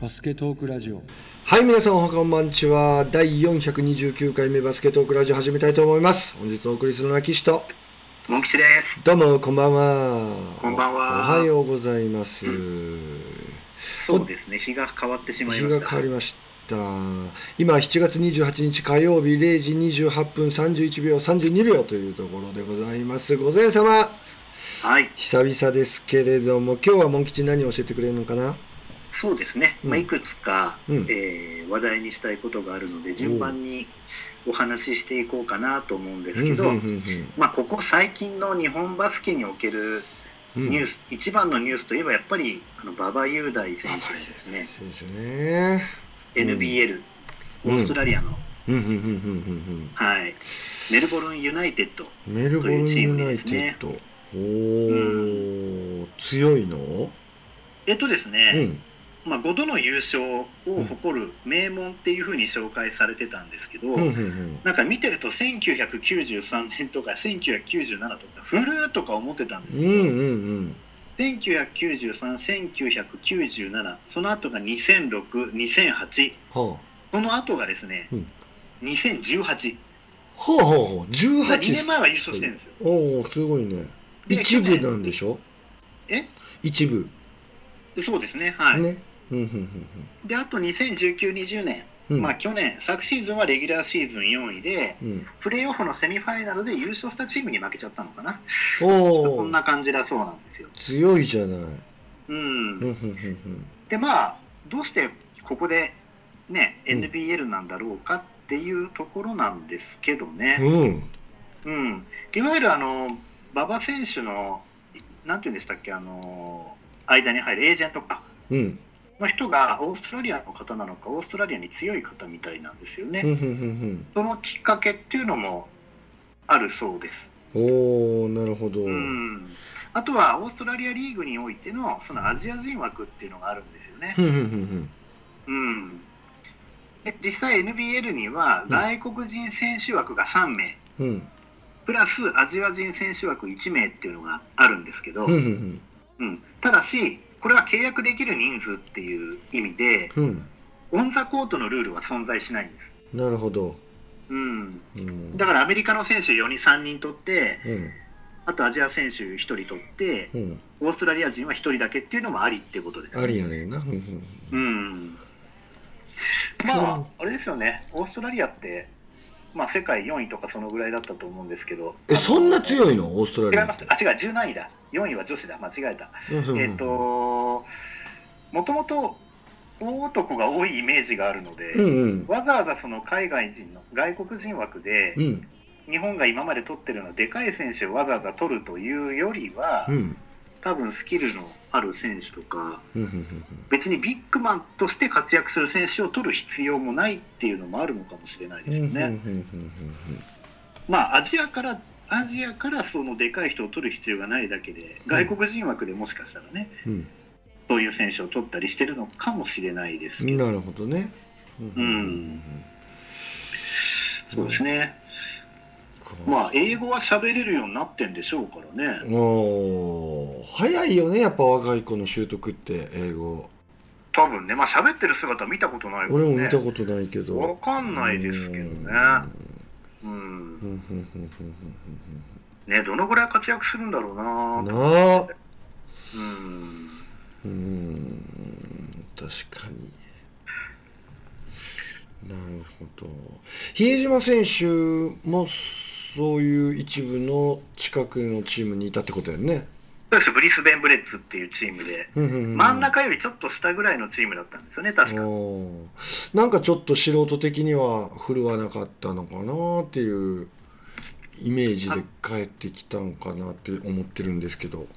バスケトークラジオはい、皆さんおはこんばんちは。第429回目バスケットークラジオ始めたいと思います。本日お送りするのは岸と。モン吉です。どうも、こんばんは。こんばんはおおはようございます。そうですね、日が変わってしまい日がました。変わりました。今、7月28日火曜日0時28分31秒32秒というところでございます。ご前様。はい、久々ですけれども、今日はモン吉何を教えてくれるのかな？そうですね。うんまあいくつか、うんえー話題にしたいことがあるので、順番にお話ししていこうかなと思うんですけど、うんうんうんまあここ最近の日本バスケにおけるうんニュース、一番のニュースといえばやっぱりあの馬場雄大選手ですね。選手ね。NBL、うんオーストラリアの、うんうんうんうんうんうん。はい、メルボルンユナイテッド。メルボルンユナイテッド。おー、強いの？えっとですうね、ん。まあ、5度の優勝を誇る名門っていうふうに紹介されてたんですけど。なんか見てると1993年とか1997とか古ーとか思ってたんですけど、うんうんうん。1993、1997その後が2006、2008はその後がですね、うん2018あ。はあはあはあ。18 2年前は優勝してるんですよ。おおすごいね。で一部なんでしょ？え？一部。そうですねはい、ね。うんうんであと2019、20年、うんうん。まあ、去年昨シーズンはレギュラーシーズン4位でうん。プレーオフのセミファイナルで優勝したチームに負けちゃったのかなこんな感じだそうなんですよ。強いじゃない。うんうんうんうんでまあどうしてここでねうん NBL なんだろうかっていうところなんですけどね、うん。うんいわゆるあの馬場選手のなんていうんでしたっけあの間に入るエージェントかうん。の人がオーストラリアの方なのかオーストラリアに強い方みたいなんですよね、そのきっかけっていうのもあるそうです、うん。おおなるほど。ううん。ん、あとはオーストラリアリーグにおいてのそのアジア人枠っていうのがあるんですよね、うん。で実際 NBL には外国人選手枠が3名、うん。うん。プラスアジア人選手枠1名っていうのがあるんですけど、うん。ただしこれは契約できる人数っていう意味でうん。うん。オン・ザ・コートのルールは存在しないんです、なるほど。うん、うん。だからアメリカの選手4人3人取ってうん。あとアジア選手1人取ってうん。オーストラリア人は1人だけっていうのもありってことです、ありやねんな。うんまああれですよねオーストラリアってまあ世界4位とかそのぐらいだったと思うんですけどえ、そんない強いの？オーストラリア。違いますあ違う17位だ4位は女子だ間違えたえっ、ともともと大男が多いイメージがあるので、うんうん。わざわざその海外人の外国人枠でうん。日本が今まで取ってるようなでかい選手をわざわざ取るというよりは、うん。多分スキルのある選手とかうんうん別にビッグマンとして活躍する選手を取る必要もないっていうのもあるのかもしれないですよね。うんうんうんまあアジアからアジアからそのでかい人を取る必要がないだけで外国人枠でもしかしたらね、うん。そういう選手を取ったりしてるのかもしれないですけど、うんなるほどね。うん。そうですね。あ。まあ英語は喋れるようになってんでしょうからね。もう早いよねやっぱ若い子の習得って英語。多分ね、まあ喋ってる姿見たことないからね。俺も見たことないけど。わかんないですけどね。うん。うんうんうんね、どのぐらい活躍するんだろうな。んなあ。うん。うん確かに。なるほど。比江島選手もそういう一部の近くのチームにいたってことやんね。そうです、ブリスベン・ブレッツっていうチームで、うんうんうん。真ん中よりちょっと下ぐらいのチームだったんですよね、確か。なんかちょっと素人的には振るわなかったのかなっていうイメージで帰ってきたんかなって思ってるんですけど。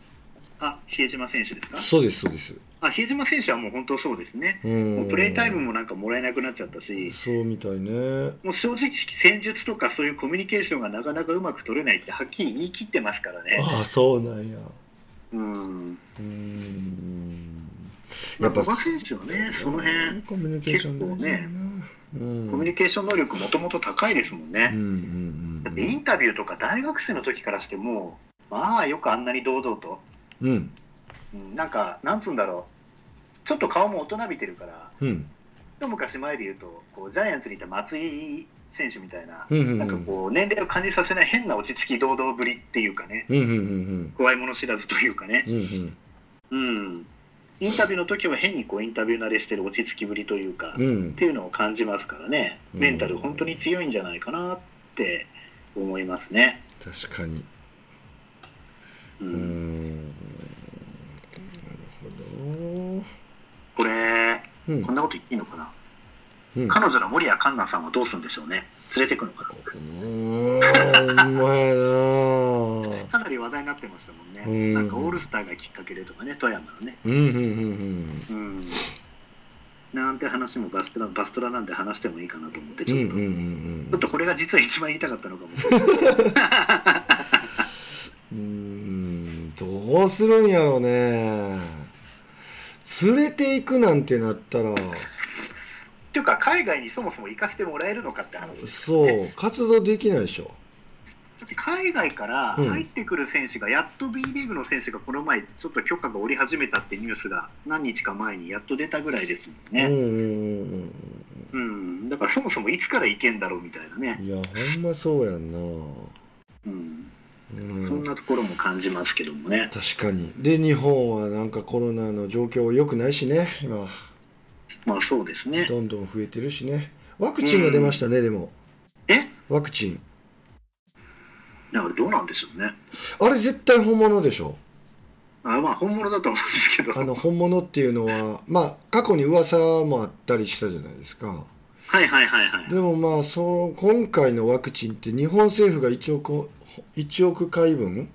あ、比江島選手ですか？そうですそうですあ、比江島選手はもう本当そうですね。うん。もうプレータイムもなんかもらえなくなっちゃったし、そうみたいね。もう正直戦術とかそういうコミュニケーションがなかなかうまく取れないってはっきり言い切ってますからね。ああそうなんや。うん。うん。まあ、馬場選手はね、その辺、コミュニケーション大事だな。うん。コミュニケーション能力もともと高いですもんね。うんうんだってインタビューとか大学生の時からしても、まあよくあんなに堂々と、うんうん。うん、なんか、なんつうんだろう、ちょっと顔も大人びてるからうん。一昔前で言うとこうジャイアンツにいた松井選手みたいな、うんうんうん。なんかこう年齢を感じさせない変な落ち着き堂々ぶりっていうかねうんうんうん怖いもの知らずというかね、うんうん、インタビューの時は変にこうインタビュー慣れしてる落ち着きぶりというか、っうん。うんていうのを感じますからね。うん。メンタル本当に強いんじゃないかなって思いますね。確かに。ううんん。なるほどこれうん。こんなこと言っていいのかな、うん。彼女の守谷環奈さんはどうするんでしょうね。連れてくのかな？なかなり話題になってましたもんね、うん。なんかオールスターがきっかけでとかね富山のね。うんうんうんうん。なんて話もバストラバストラなんで話してもいいかなと思ってちょっと、ちょっとこれが実は一番言いたかったのかもしれない。うーんどうするんやろうね連れていくなんてなったら。っていうか海外にそもそも行かせてもらえるのかって話ですそう活動できないでしょ。だって海外から入ってくる選手が、やっと B リーグの選手がこの前ちょっと許可が下り始めたってニュースが何日か前にやっと出たぐらいですもんね、うんうんうんうん。だからそもそもいつから行けんだろうみたいなね。うん、いやほんまそうやんな、うん、うん、そんなところも感じますけどもね。確かに。で日本はなんかコロナの状況良くないしね今まあそうですね。どんどん増えてるしね。ワクチンが出ましたね、でも。え？ワクチン。だからどうなんでしょうね。あれ絶対本物でしょ。あまあ本物だと思うんですけど。あの本物っていうのはまあ過去に噂もあったりしたじゃないですか。はいはいはいはい。でもまあその今回のワクチンって日本政府が1億1億回分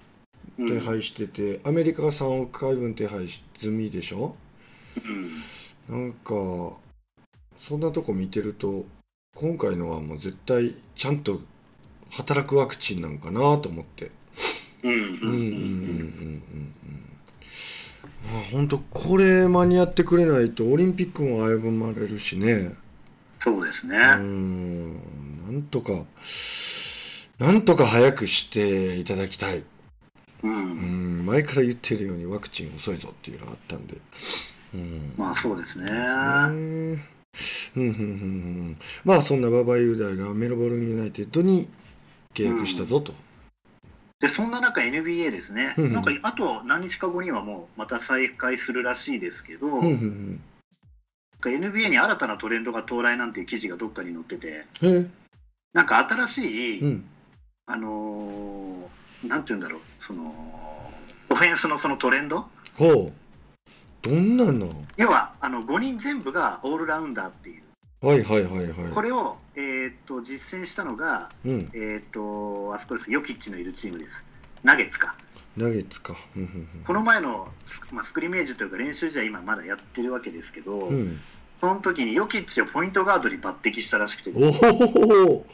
うん。手配してて、アメリカが3億回分手配し済みでしょ？うん。なんかそんなとこ見てると今回のはもう絶対ちゃんと働くワクチンなんかなと思って。うん。うんうんうんうんうん。うんまあ本当これ間に合ってくれないとオリンピックも危ぶまれるしね。そうですね、うん。なんとかなんとか早くしていただきたい。うん。うん前から言ってるようにワクチン遅いぞっていうのがあったんで。うん。まあそうですね。んうんうんうんまあそんな馬場雄大がメルボルンユナイテッドに契約したぞと、でそんな中 NBA ですね、うんなんかあと何日か後にはもうまた再開するらしいですけど、うんうんなんか NBA に新たなトレンドが到来なんていう記事がどっかに載っててなんか新しい、うんあのーなんて言うんだろうそのオフェンスのそのトレンド？ほう。どんなの？要はあの5人全部がオールラウンダーっていう。はいはいはいはい。これを、えーっと実践したのが、うん。えーっとあそこです。ヨキッチのいるチームです。ナゲッツか。ナゲッツか。うんうんこの前の、まあ、スクリメージというか練習試合今まだやってるわけですけど、うん。うんその時にヨキッチをポイントガードに抜擢したらしくておお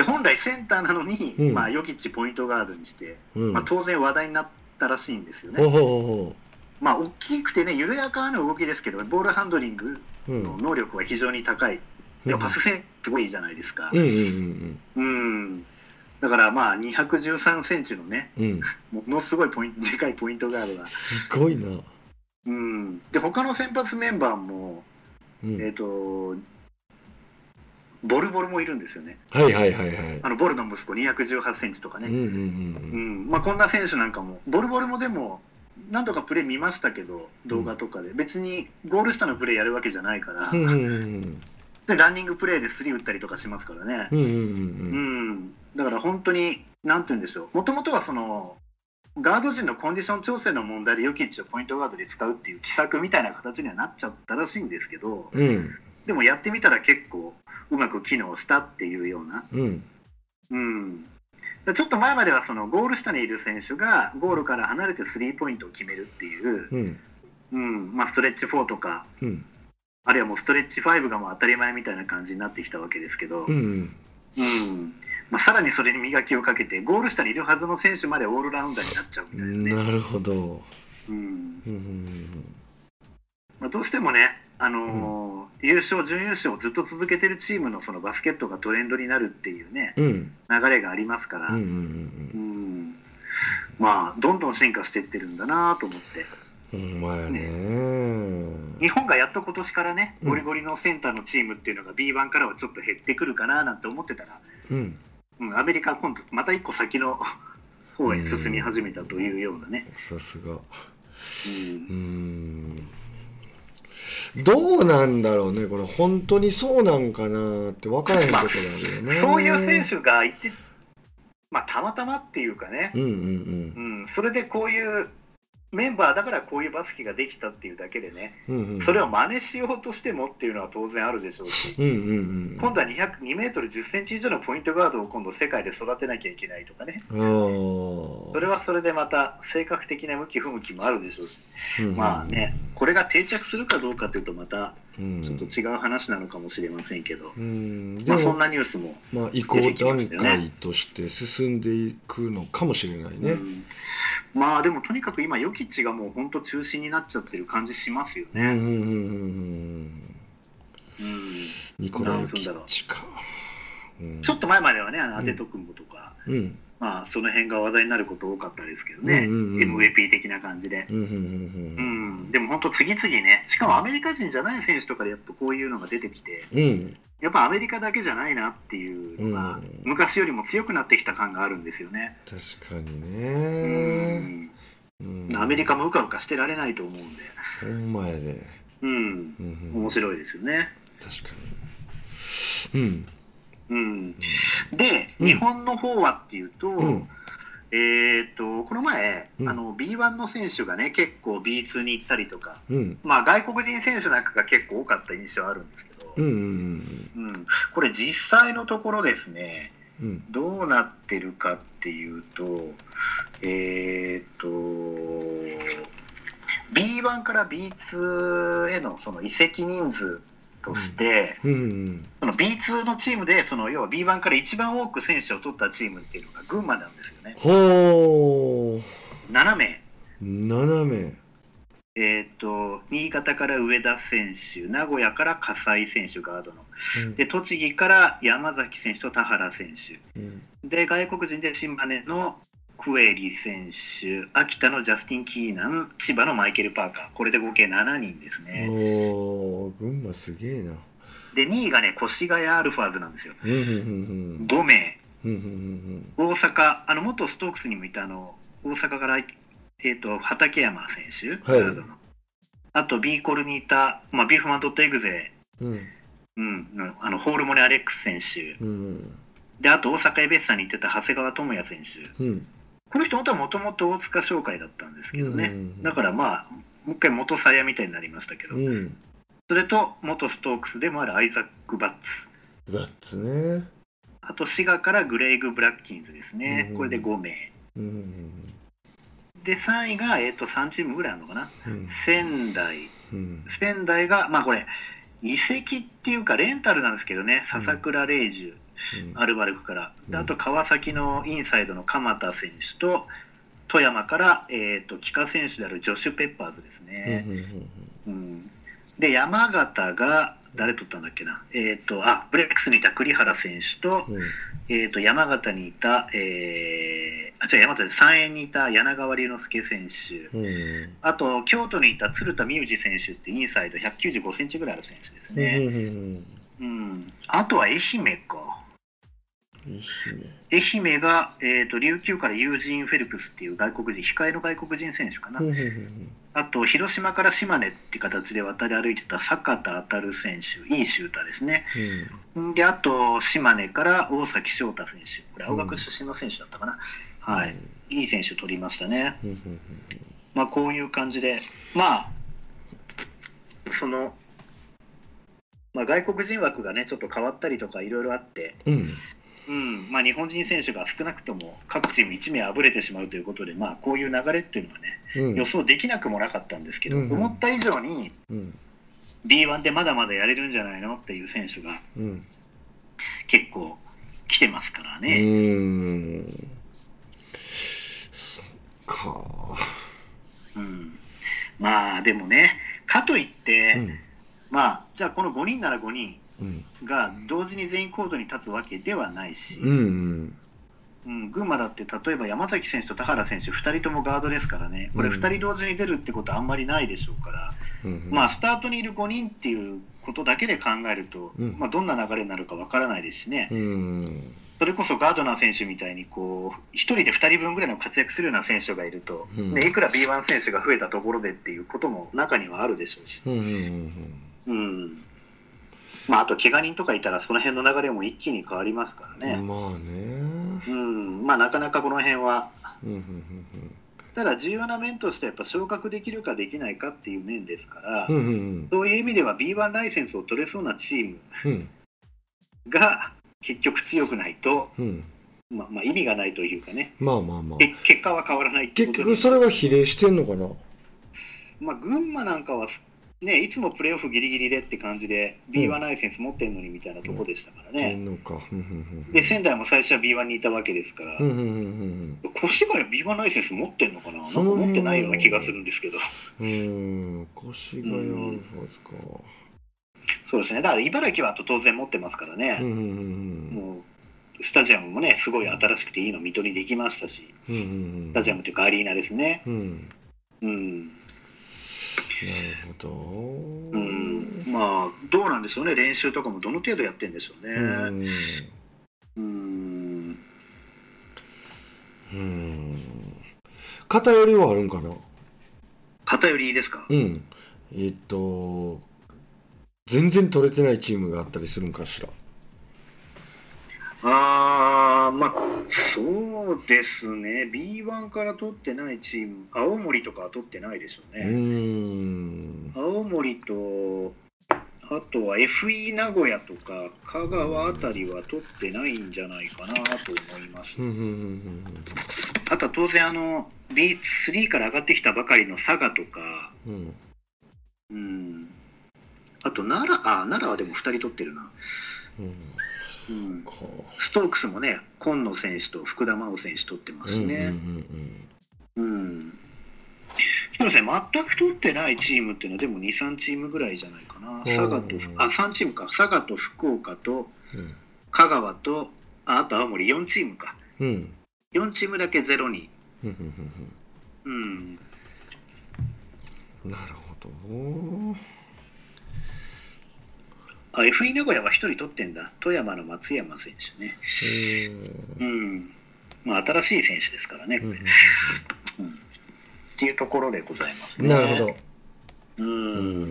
で本来センターなのに、うん。まあ、ヨキッチポイントガードにして、うん。まあ、当然話題になったらしいんですよね。ほうほうほまあ大きくてね緩やかな動きですけどボールハンドリングの能力は非常に高い、でもパスセンすごいいいじゃないですか。う。んうんうんうん。だからまあ213センチのねうん。うんものすごいポイントでかいポイントガードが、すごいな。うん、で他の先発メンバーも、うん。えっ、とボルボルもいるんですよね。はいはいはいはい。あのボルの息子218センチとかね、うんうんうんまあ、こんな選手なんかもボルボルもでも何度かプレー見ましたけど動画とかで、別にゴール下のプレーやるわけじゃないから、うんうんうんうん。でランニングプレーでスリー打ったりとかしますからね、うんうんうんううん。んだから本当になんて言うんでしょう。もともとはそのガード陣のコンディション調整の問題でヨキッチをポイントガードで使うっていう奇策みたいな形にはなっちゃったらしいんですけどうん。でもやってみたら結構うまく機能したっていうような。うん。うん、ちょっと前まではそのゴール下にいる選手がゴールから離れてスリーポイントを決めるっていう、うん。うん。まあ、ストレッチ4とか。うん。あるいはもうストレッチ5がもう当たり前みたいな感じになってきたわけですけど、うんうん。うん。まあ、さらにそれに磨きをかけてゴール下にいるはずの選手までオールラウンダーになっちゃうみたいなね、なるほど。うんうんうん。まあ、どうしてもね、あのー優勝準優勝をずっと続けてるチームのそのバスケットがトレンドになるっていうねうん。うん流れがありますから、うんうんうんまあどんどん進化していってるんだなと思って。うんほんまやね。日本がやっと今年からね、うん。ゴリゴリのセンターのチームっていうのが B1 からはちょっと減ってくるかななんて思ってたら、うん。うん、アメリカは今度また一個先の方へ進み始めたというようなね。さすが。うんどうなんだろうねこれ。本当にそうなんかなって分からへんところよね、そういう選手がいて、まあ、たまたまっていうかね、うんうんうん。うん、それでこういうメンバーだからこういうバスケができたっていうだけでね、うんうん。それを真似しようとしてもっていうのは当然あるでしょうし、うんうんうん。今度は200 2メートル10センチ以上のポイントガードを今度世界で育てなきゃいけないとかね、それはそれでまた性格的な向き不向きもあるでしょうし、うん。まあね、これが定着するかどうかというとまたうんちょっと違う話なのかもしれませんけど、うん。でまあそんも、なニュースもまあ、移行段階として進んでいくのかもしれないね。うん。まあでもとにかく今ヨキッチがもう本当中心になっちゃってる感じしますよね。うんうんうんニコラヨキッチか。うんちょっと前まではねあのアテトクンボとか、うんまあその辺が話題になること多かったですけどね、うんうんうん MVP 的な感じで。うんでも本当次々ねしかもアメリカ人じゃない選手とかでやっぱこういうのが出てきてうんうんやっぱアメリカだけじゃないなっていうのが、うん昔よりも強くなってきた感があるんですよね。確かにうんね。うんアメリカもうかうかしてられないと思うんで、ほんまやで。うん面白いですよね。確かに。うんうん、で、うん。日本の方はっていうと、うん。えー、とこの前、うん。あの B1 の選手がね結構 B2 に行ったりとか、うん。まあ、外国人選手なんかが結構多かった印象あるんですけど、うんうんうんこれ実際のところですねうん。どうなってるかっていうとえっ、と B1 から B2 へのその移籍人数として、うんうん。その B2 のチームでその要は B1 から一番多く選手を取ったチームっていうのが群馬なんですよね。ほう7名。7名。えー、と新潟から上田選手名古屋から葛西選手ガードの。で栃木から山崎選手と田原選手。うん。で外国人で島根のクエリ選手秋田のジャスティン・キーナン千葉のマイケル・パーカー。これで合計7人ですね。おー群馬すげえな。で2位がね越谷アルファーズなんですよ。うんうんうん5名。うんうん大阪あの元ストークスにもいたあの大阪から、えー、と畠山選手、はい。あと B コルにいた、まあ、ビーフマンドットエグゼ。うん。うん、あのホールモネ・アレックス選手。うん。であと大阪エベッサに行ってた長谷川智也選手。うんこの人本当はもともと大塚商会だったんですけどね、うん。うんうんだからまあもう一回元サヤみたいになりましたけど、うん。それと元ストークスでもあるアイザック・バッツ。だっつね。あと滋賀からグレイグ・ブラッキンズですね、うん。これで5名。うん。うんで3位が、えー、と3チームぐらいあるのかな。うん。仙台。うん。仙台がまあこれ移籍っていうかレンタルなんですけどね。笹倉玲樹、アルバルクから。であと川崎のインサイドの鎌田選手と富山から、えー、と帰化選手であるジョシュ・ペッパーズですうんね、うんうんで山形が誰取ったんだっけな。えっ、とあブレックスにいた栗原選手と,、うん。えー、と山形にいた、えー、あ違う山形で三円にいた柳川龍之介選手。うん。うんあと京都にいた鶴田美宇選手ってインサイド195センチぐらいある選手ですうんね、うん。うん、あとは愛媛か愛媛。が、えー、と琉球からユージン・フェルプスっていう外国人控えの外国人選手かな、あと広島から島根って形で渡り歩いてた坂田当選手いいシューターですね。であと島根から大崎翔太選手。これ青学出身の選手だったかな、はい。いい選手取りましたね。まあこういう感じで。まあその、まあ、外国人枠がねちょっと変わったりとかいろいろあってうん。うんまあ、日本人選手が少なくとも各チーム1名あぶれてしまうということで、まあ、こういう流れっていうのはねうん。予想できなくもなかったんですけど、うん。思った以上にうん。B1 でまだまだやれるんじゃないのっていう選手がうん。結構来てますからうね。ーん。そっか。うん。まあでもねかといって、うん。まあじゃあこの5人なら5人。うんが同時に全員コートに立つわけではないし、うんうん。うん、群馬だって例えば山崎選手と田原選手2人ともガードですからねこれうん2人同時に出るってことはあんまりないでしょうから、うんまあ、スタートにいる5人っていうことだけで考えると、うん。まあ、どんな流れになるかわからないですしね、うんそれこそガードナー選手みたいにこう1人で2人分ぐらいの活躍するような選手がいると、うん。ね、いくら B1 選手が増えたところでっていうことも中にはあるでしょうし、うんうん。うんまあ、あと怪我人とかいたらその辺の流れも一気に変わりますからね、うんまあね。うん。まあ、なかなかこの辺は。ただ重要な面としてやっぱ昇格できるかできないかっていう面ですから、そういう意味では B1 ライセンスを取れそうなチームうん。が結局強くないと、うん。まあ、まあ意味がないというかね。まあまあまあ。け結果は変わらない結局それは比例してんのかな？まあ、群馬なんかは、ね、いつもプレーオフギリギリでって感じで B1 ライセンス持ってんのにみたいなとこでしたからてね、で仙台も最初は B1 にいたわけですから、うんうんうんうん越谷は B1 ライセンス持ってんのかな？なんか持ってないような気がするんですけど。うん。うん越谷アルファズか。そうですね。だから茨城は当然持ってますからね、うんうんうんもうスタジアムもねすごい新しくていいの水戸にできましたし。うんうんうんスタジアムというかアリーナですね。うん。うん、なるほど。うん、まあどうなんでしょうね。練習とかもどの程度やってんでしょうね。うんうん。うん。偏りはあるんかな？偏りですか？うん。えっと全然取れてないチームがあったりするんかしら？あーまあそうですね。B1 から取ってないチーム青森とかは取ってないでしょううね、ん。青森とあとは FE 名古屋とか香川あたりは取ってないんじゃないかなと思います。うんうんうんあとは当然あの B3 から上がってきたばかりの佐賀とか。うん。うん。うんあと奈良あ奈良はでも2人取ってるな、うんうん、かストークスもね今野選手と福田真央選手取ってますしね、うん。うん。そうですね、全く取ってないチームっていうのは、でも2、3チームぐらいじゃないかな、佐賀と、あ3チームか、佐賀と福岡とうん。香川と、ああと青森、4チームか、うん。うん。4チームだけゼロに、うん。なるほどあ FE 名古屋は1人取ってんだ、富山の松山選手ね、えうん、まあ、新しい選手ですからね、ーうんうんっていうところでございますね。うんなるほど。う、うん。ん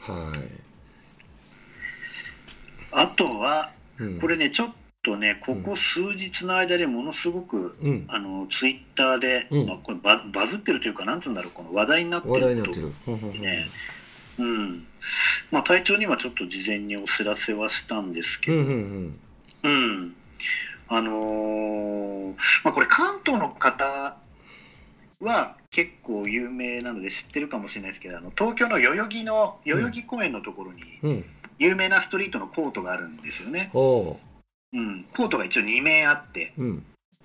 はあとは、これね、ちょっとね、ここ数日の間でものすごく、うん。あのツイッターで、うん。まあ、これババズってるというか、なんつうんだろう、この話題になってる話題になってとる。ね、うん、まあ、隊長にはちょっと事前にお知らせはしたんですけど、うんうんうん、あのーまあ、これ、関東の方は結構有名なので知ってるかもしれないですけど、あの東京の代々木の代々木公園のところに、有名なストリートのコートがあるんですよね。おううん、コートが一応2面あって、うん。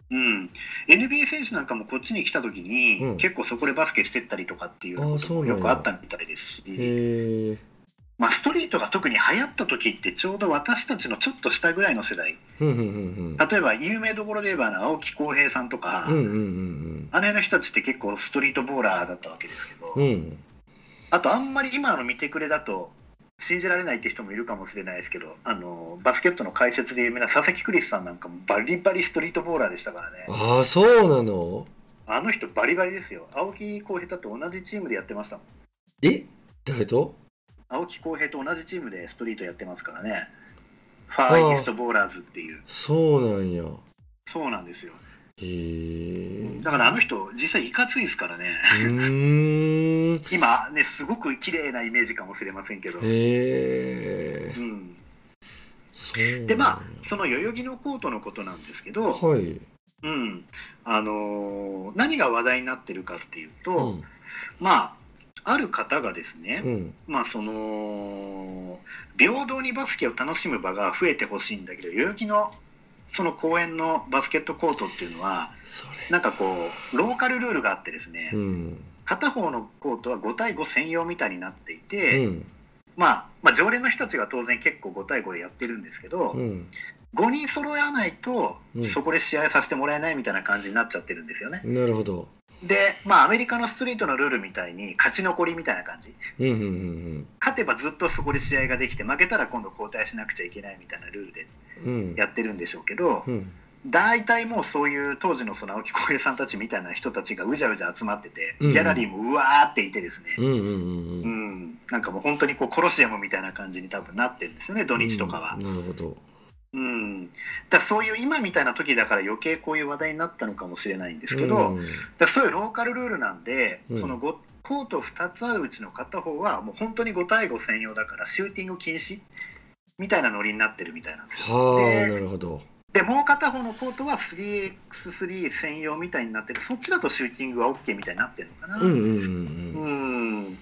うん、NBA 選手なんかもこっちに来た時に、うん。結構そこでバスケしてったりとかっていうようなこともよくあったみたいですし、まあ、ストリートが特に流行った時ってちょうど私たちのちょっと下ぐらいの世代。うんうんうん例えば有名どころで言えば青木浩平さんとか、うんうんうんあの辺の人たちって結構ストリートボーラーだったわけですけど、うんうん。あとあんまり今の見てくれだと信じられないって人もいるかもしれないですけどあのバスケットの解説で有名な佐々木クリスさんなんかもバリバリストリートボーラーでしたからね。ああそうなの？あの人バリバリですよ。青木浩平と同じチームでやってましたもん。え？誰と？青木浩平と同じチームでストリートやってますからね。ファーイーストボーラーズっていう。そうなんや。そうなんですよへえだからあの人実際いかついですからね。今ねすごく綺麗なイメージかもしれませんけど、へえうん、でまあその代々木のコートのことなんですけど、はい。うん。あのー何が話題になってるかっていうと、うん。まあある方がですね、うん。まあその平等にバスケを楽しむ場が増えてほしいんだけど代々木のその公園のバスケットコートっていうのはなんかこうローカルルールがあってですね、うん。片方のコートは5対5専用みたいになっていうて、ん。まあ、まあ常連の人たちが当然結構5対5でやってるんですけど、うん。5人揃わないとうん。そこで試合させてもらえないみたいな感じになっちゃってるんですよね。なるほど。で、まあアメリカのストリートのルールみたいに勝ち残りみたいな感じ。うんうんうん。勝てばずっとそこで試合ができて負けたら今度交代しなくちゃいけないみたいなルールでやってるんでしょうけど、うん。大体もうそういう当時のその青木浩平さんたちみたいな人たちがうじゃうじゃ集まってて、うん。ギャラリーもうわーっていてですね、うんなんかもう本当にこうコロシアムみたいな感じに多分なってるんですよね土日とかは。うん。なるほど。うん、だそういう今みたいな時だから余計こういう話題になったのかもしれないんですけど、うんだそういうローカルルールなんで、うん。そのごコート2つあるうちの片方はもう本当に5対5専用だからシューティング禁止みたいなノリになってるみたいなんですよ。はあでなるほど。でもう片方のコートは 3x3 専用みたいになってる。そっちだとシューティングは OK みたいになってるのかな。うんうんうんうん。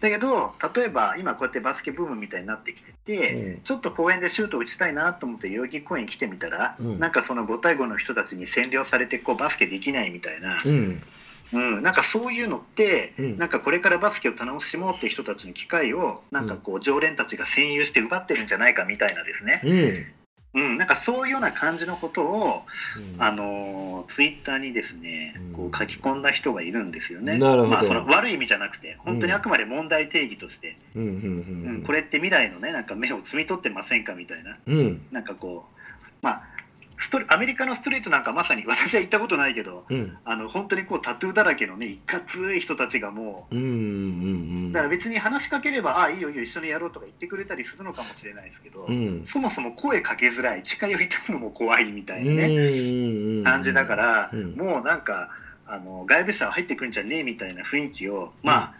だけど例えば今こうやってバスケブームみたいになってきてて、うん。ちょっと公園でシュート打ちたいなと思って代々木公園来てみたら、うん。なんかその5対5の人たちに占領されてこうバスケできないみたいな、うんうん、なんかそういうのって、うんなんかこれからバスケを楽しもうっていう人たちの機会をなんかこう常連たちが占有して奪ってるんじゃないかみたいなですね、うんうん、なんかそういうような感じのことを、うん。あのツイッターにですねこう書き込んだ人がいるんですよね。なるほど。まあ、その悪い意味じゃなくて本当にあくまで問題定義として、うんこれって未来のねなんか目を摘み取ってませんかみたいな。うん。なんかこうまあストリアメリカのストリートなんかまさに私は行ったことないけどうん。あの本当にこうタトゥーだらけのねいかつい人たちがもう。んうんうんうだから別に話しかければ「ああいいよいいよ一緒にやろう」とか言ってくれたりするのかもしれないですけど、うん。そもそも声かけづらい近寄りたいのも怖いみたいなうんね、感じだから、うん。もうなんかあの外部者は入ってくるんじゃねえみたいな雰囲気をまあ、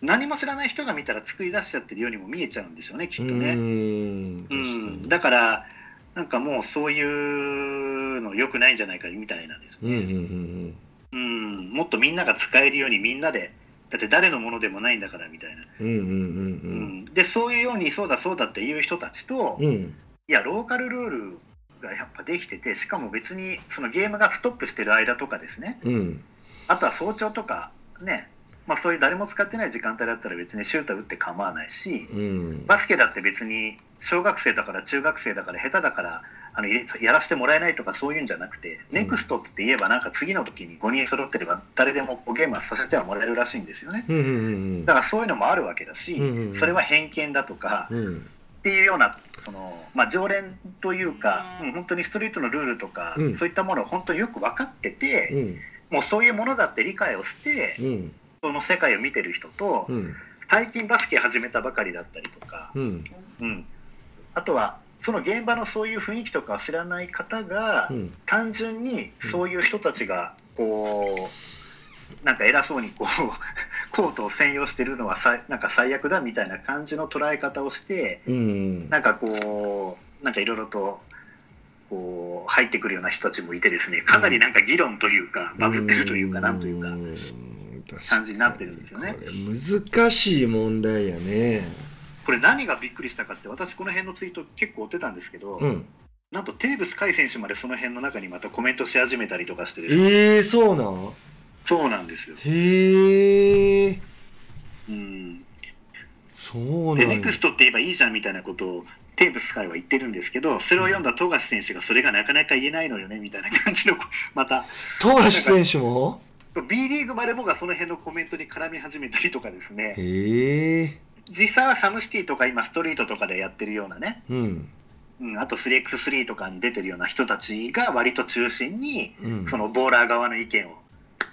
何も知らない人が見たら作り出しちゃってるようにも見えちゃうんでしょうねきっとね。うん。だからなんかもうそういうの良くないんじゃないかみたいなです。うんうんね、うん。うん。もっとみんなが使えるようにみんなで。だって誰のものでもないんだからみたいな、うんうんうんうん。でそういうようにそうだそうだっていう人たちと、いうん。うんやローカルルールがやっぱできててしかも別にそのゲームがストップしてる間とかですね。うん。あとは早朝とかね、まあ、そういう誰も使ってない時間帯だったら別にシュート打って構わないしうん。バスケだって別に小学生だから中学生だから下手だからあのやらせてもらえないとかそういうんじゃなくて、うん。ネクストって言えばなんか次の時に5人揃ってれば誰でもゲームはさせてはもらえるらしいんですよね。うんうんうんだからそういうのもあるわけだし、うんうんうん。それは偏見だとかうん。っていうようなその、まあ、常連というか、うん。本当にストリートのルールとか、うん。そういったものを本当によく分かってて、うん。もうそういうものだって理解をして、うん。その世界を見てる人と、うん。最近バスケ始めたばかりだったりとか、うん。うん、あとはその現場のそういう雰囲気とかを知らない方が、うん。単純にそういう人たちがこうなんか偉そうにこう コートを専用してるのはさなんか最悪だみたいな感じの捉え方をしてうんなんかこうなんかいろいろとこう入ってくるような人たちもいてですねかなりなんか議論というかバズってるというかなんというか。ん。感じになってるんですよね。難しい問題やねこれ何がびっくりしたかって私この辺のツイート結構追ってたんですけど、うん。なんとテーブス海選手までその辺の中にまたコメントし始めたりとかしてですね。ええそうなん。そうなんですよ。へえうん、そうなん。やでネクストって言えばいいじゃんみたいなことをテーブス海は言ってるんですけどそれを読んだ富樫選手がそれがなかなか言えないのよねみたいな感じのまた。富樫選手も？B リーグまでもがその辺のコメントに絡み始めたりとかですね。へえ実際はサムシティとか今ストリートとかでやってるようなね、うん。うん、あと 3x3 とかに出てるような人たちが割と中心にうん。そのボーラー側の意見を。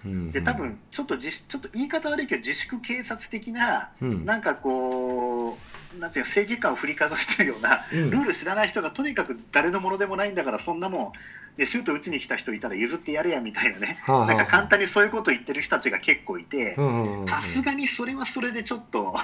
うん。で多分ちょっと自ちょっと言い方悪いけど自粛警察的なうん。なんかこうなんていうか正義感を振りかざしてるようなうん。ルール知らない人がとにかく誰のものでもないんだからそんなもん。でシュート打ちに来た人いたら譲ってやれやみたいなね。はあはあ。なんか簡単にそういうこと言ってる人たちが結構いてうんうんうん。さすがにそれはそれでちょっと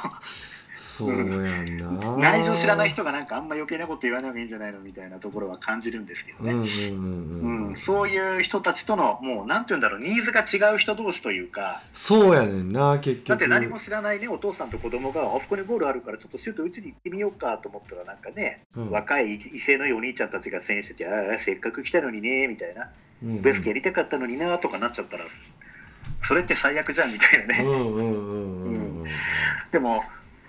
そうやんな。内情知らない人がなんかあんま余計なこと言わない方がいいんじゃないのみたいなところは感じるんですけどね。うんうんうんうんうん、そういう人たちとのもうなんて言うんだろうニーズが違う人同士というか。そうやねんな結局。だって何も知らないねお父さんと子供があそこにゴールあるからちょっとシュート打ちに行ってみようかと思ったらなんかね、うん。若い異性のいいお兄ちゃんたちが選手しててああせっかく来たのにねみたいな。うんベスケやりたかったのになとかなっちゃったらそれって最悪じゃんみたいなね、うんうんうんうん。うん。でも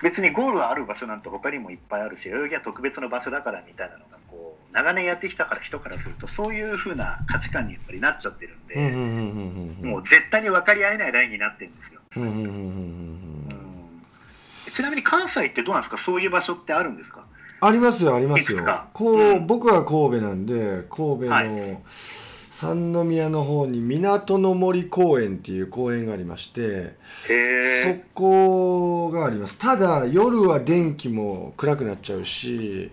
別にゴールはある場所なんて他にもいっぱいあるし代々木は特別な場所だからみたいなのがこう長年やってきたから人からするとそういう風な価値観にやっぱりなっちゃってるんで、もう絶対に分かり合えないラインになってるんですよ、ちなみに関西ってどうなんですか？そういう場所ってあるんですか？ありますよありますよ。こう、うん。僕は神戸なんで神戸はの三宮の方に港の森公園っていう公園がありましてへそこがあります。ただ夜は電気も暗くなっちゃうし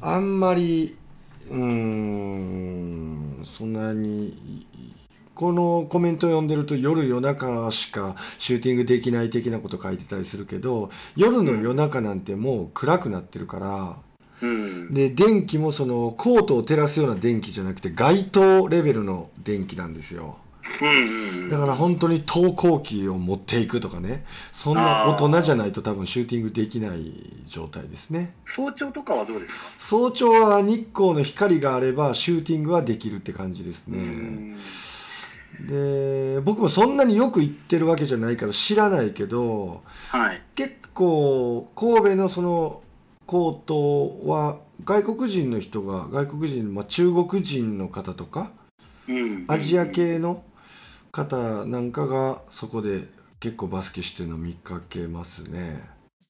うん。あんまりうーんそんなにこのコメント読んでると夜夜中しかシューティングできない的なこと書いてたりするけど夜の夜中なんてもう暗くなってるからうん。で電気もそのコートを照らすような電気じゃなくて街灯レベルの電気なんですよ。だから本当に投光器を持っていくとかね。そんな大人じゃないと多分シューティングできない状態ですね。早朝とかはどうですか、早朝は日光の光があればシューティングはできるって感じですね、うん。で僕もそんなによく行ってるわけじゃないから知らないけどはい。結構神戸のそのコートは外国人の人が外国人、まあ、中国人の方とかうんアジア系の方なんかがそこで結構バスケしてるの見かけますね。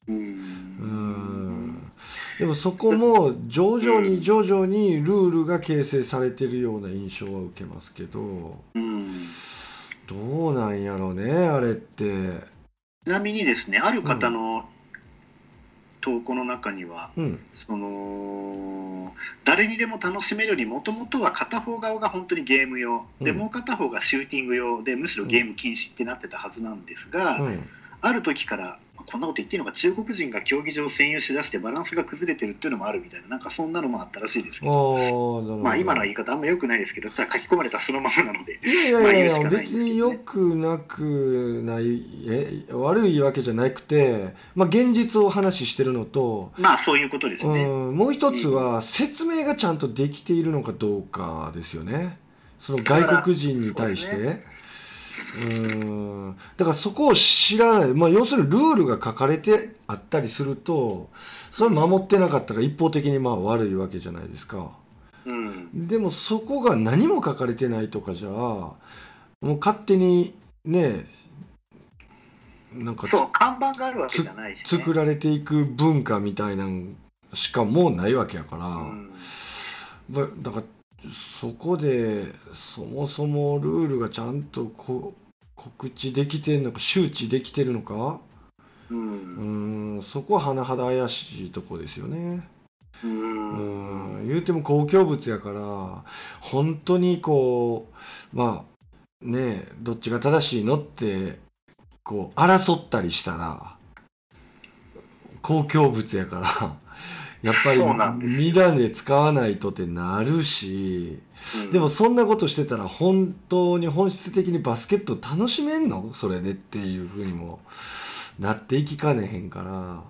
ううんんでもそこも徐々に徐々にルールが形成されてるような印象は受けますけどうんどうなんやろうねあれって。ちなみにですねある方の投稿の中には、うん。その誰にでも楽しめるよりもともとは片方側が本当にゲーム用、でうん。もう片方がシューティング用。でむしろゲーム禁止ってなってたはずなんですが、うん。ある時からこんなこと言っていいのか中国人が競技場を占有しだしてバランスが崩れてるっていうのもあるみたいななんかそんなのもあったらしいですけあど。まあ今の言い方あんま良くないですけどただ書き込まれたそのままなのでいやいまあやいやいんですけどね別によくなくないえ悪いわけじゃなくて、まあ、現実を話してるのと、まあそういうことですよね。うん、もう一つは説明がちゃんとできているのかどうかですよねその外国人に対して。そううん。だからそこを知らない、まあ、要するにルールが書かれてあったりするとそれ守ってなかったら一方的にまあ悪いわけじゃないですか。うん。でもそこが何も書かれてないとかじゃもう勝手にねなんかつそう看板があるわけじゃないし、ね、作られていく文化みたいなんしかもうないわけやから、うん。だだからそこでそもそもルールがちゃんとこ告知できてんのか周知できてるのか？ううんんそこは甚だ怪しいとこですよね。ううんん言うても公共物やから本当にこうまあねえどっちが正しいのってこう争ったりしたら公共物やからやっぱそうなんですよ。り乱で使わないとってなるしうんでもそんなことしてたら本当に本質的にバスケット楽しめんの？それでっていうふうにもなっていきかねへんから。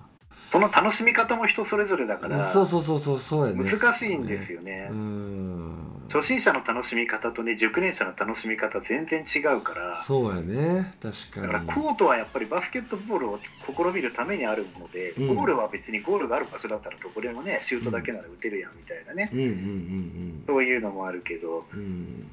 その楽しみ方も人それぞれだからそうそうそうそうそうやね。難しいんですよね。う。ん。初心者の楽しみ方とね熟練者の楽しみ方全然違うからそうやね。確だからかにコートはやっぱりバスケットボールを試みるためにあるので、うん。ゴールは別にゴールがある場所だったらどこでもねシュートだけなら打てるやんみたいなね、うんうんうん。そういうのもあるけど、うん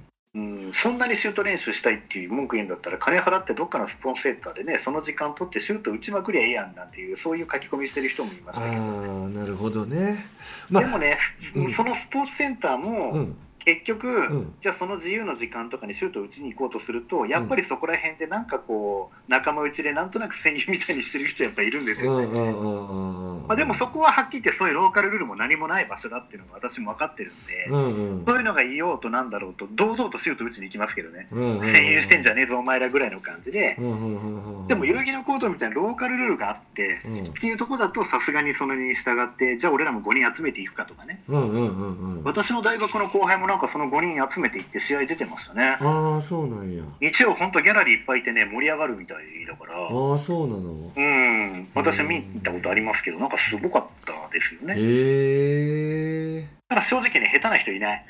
そんなにシュート練習したいっていう文句言うんだったら金払ってどっかのスポーツセンターでねその時間取ってシュート打ちまくりゃええやんなんていうそういう書き込みしてる人もいまあしたけど、あなるほどね。まあでもね、うん。そのスポーツセンターも、うん結局、ん。じゃあその自由の時間とかにシュートを打ちに行こうとするとやっぱりそこら辺でなんかこう仲間内でなんとなく戦友みたいにしてる人やっぱいるんですよ、うんう全然んうんうんうん。まあ、でもそこははっきり言ってそういうローカルルールも何もない場所だっていうのが私も分かってるんで、うんうん。そういうのがいようとなんだろうと堂々とシュート打ちに行きますけどね、うんうんうん戦友してんじゃねえぞお前らぐらいの感じで、うんうんうんうんでも代々木のコートみたいなローカルルールがあって、うん。っていうとこだとさすがにそれに従ってじゃあ俺らも5人集めていくかとかね。うんうんうんうん。私の大学の後輩もなんかその5人集めていって試合出てましたね。ああそうなんや。日曜本当ギャラリーいっぱいいてね盛り上がるみたいだから。ああそうなの？うん。私は見に行ったことありますけどなんかすごかったですよね。へえただ正直ね下手な人いない。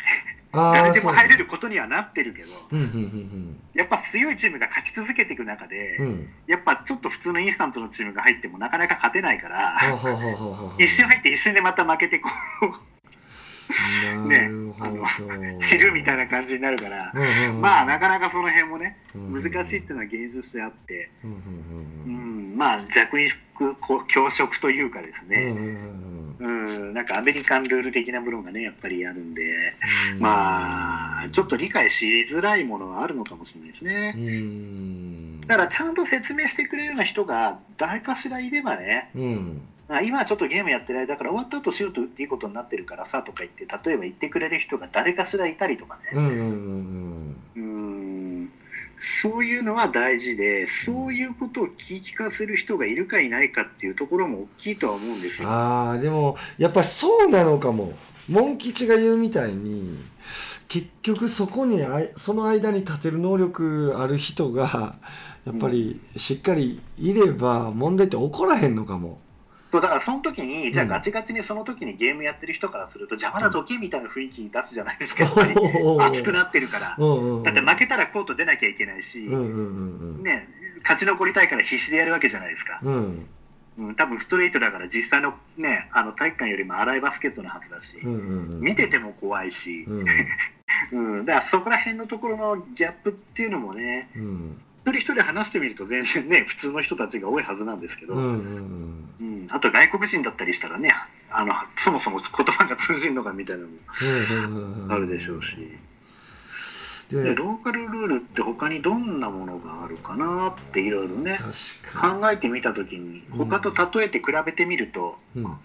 誰でも入れることにはなってるけどうんうんやっぱ強いチームが勝ち続けていく中で、うん。うんうんやっぱちょっと普通のインスタントのチームが入ってもなかなか勝てないから、ははははは。一瞬入って一瞬でまた負けてこうなるほど、知るみたいな感じになるから、うんうんうん。まあなかなかその辺もねうん難しいっていうのは現実としてあって、うんうんううん。ん、まあ弱肉強食というかですね、うんうんうんうん、なんかアメリカンルール的なものがねやっぱりあるんで、うん。まあちょっと理解しづらいものはあるのかもしれないですね。うん。だからちゃんと説明してくれるような人が誰かしらいればね、うん。あ今はちょっとゲームやってる間だから終わった後シュート打っていいことになってるからさとか言って例えば言ってくれる人が誰かしらいたりとかね、うんうんうんうんそういうのは大事でそういうことを聞き聞かせる人がいるかいないかっていうところも大きいとは思うんですよ。ああでもやっぱそうなのかもモン吉が言うみたいに結局そこにあいその間に立てる能力ある人がやっぱりしっかりいれば問題って起こらへんのかも。そうだからその時にじゃあうん。ガチガチにその時にゲームやってる人からすると邪魔な時計みたいな雰囲気に出すじゃないですか。やっぱり熱くなってるから。だって負けたらコート出なきゃいけないし、ね勝ち残りたいから必死でやるわけじゃないですか、うん。うん、多分ストレートだから実際のねあの体育館よりも荒いバスケットのはずだし、見てても怖いし、うん。うん、だからそこら辺のところのギャップっていうのもねうん。一人一人話してみると全然ね普通の人たちが多いはずなんですけど、うんうんうん、あと外国人だったりしたらねあのそもそも言葉が通じるのかみたいなのもあるでしょうし、ででローカルルールって他にどんなものがあるかなっていろいろね考えてみた時に他と例えて比べてみるとにうん。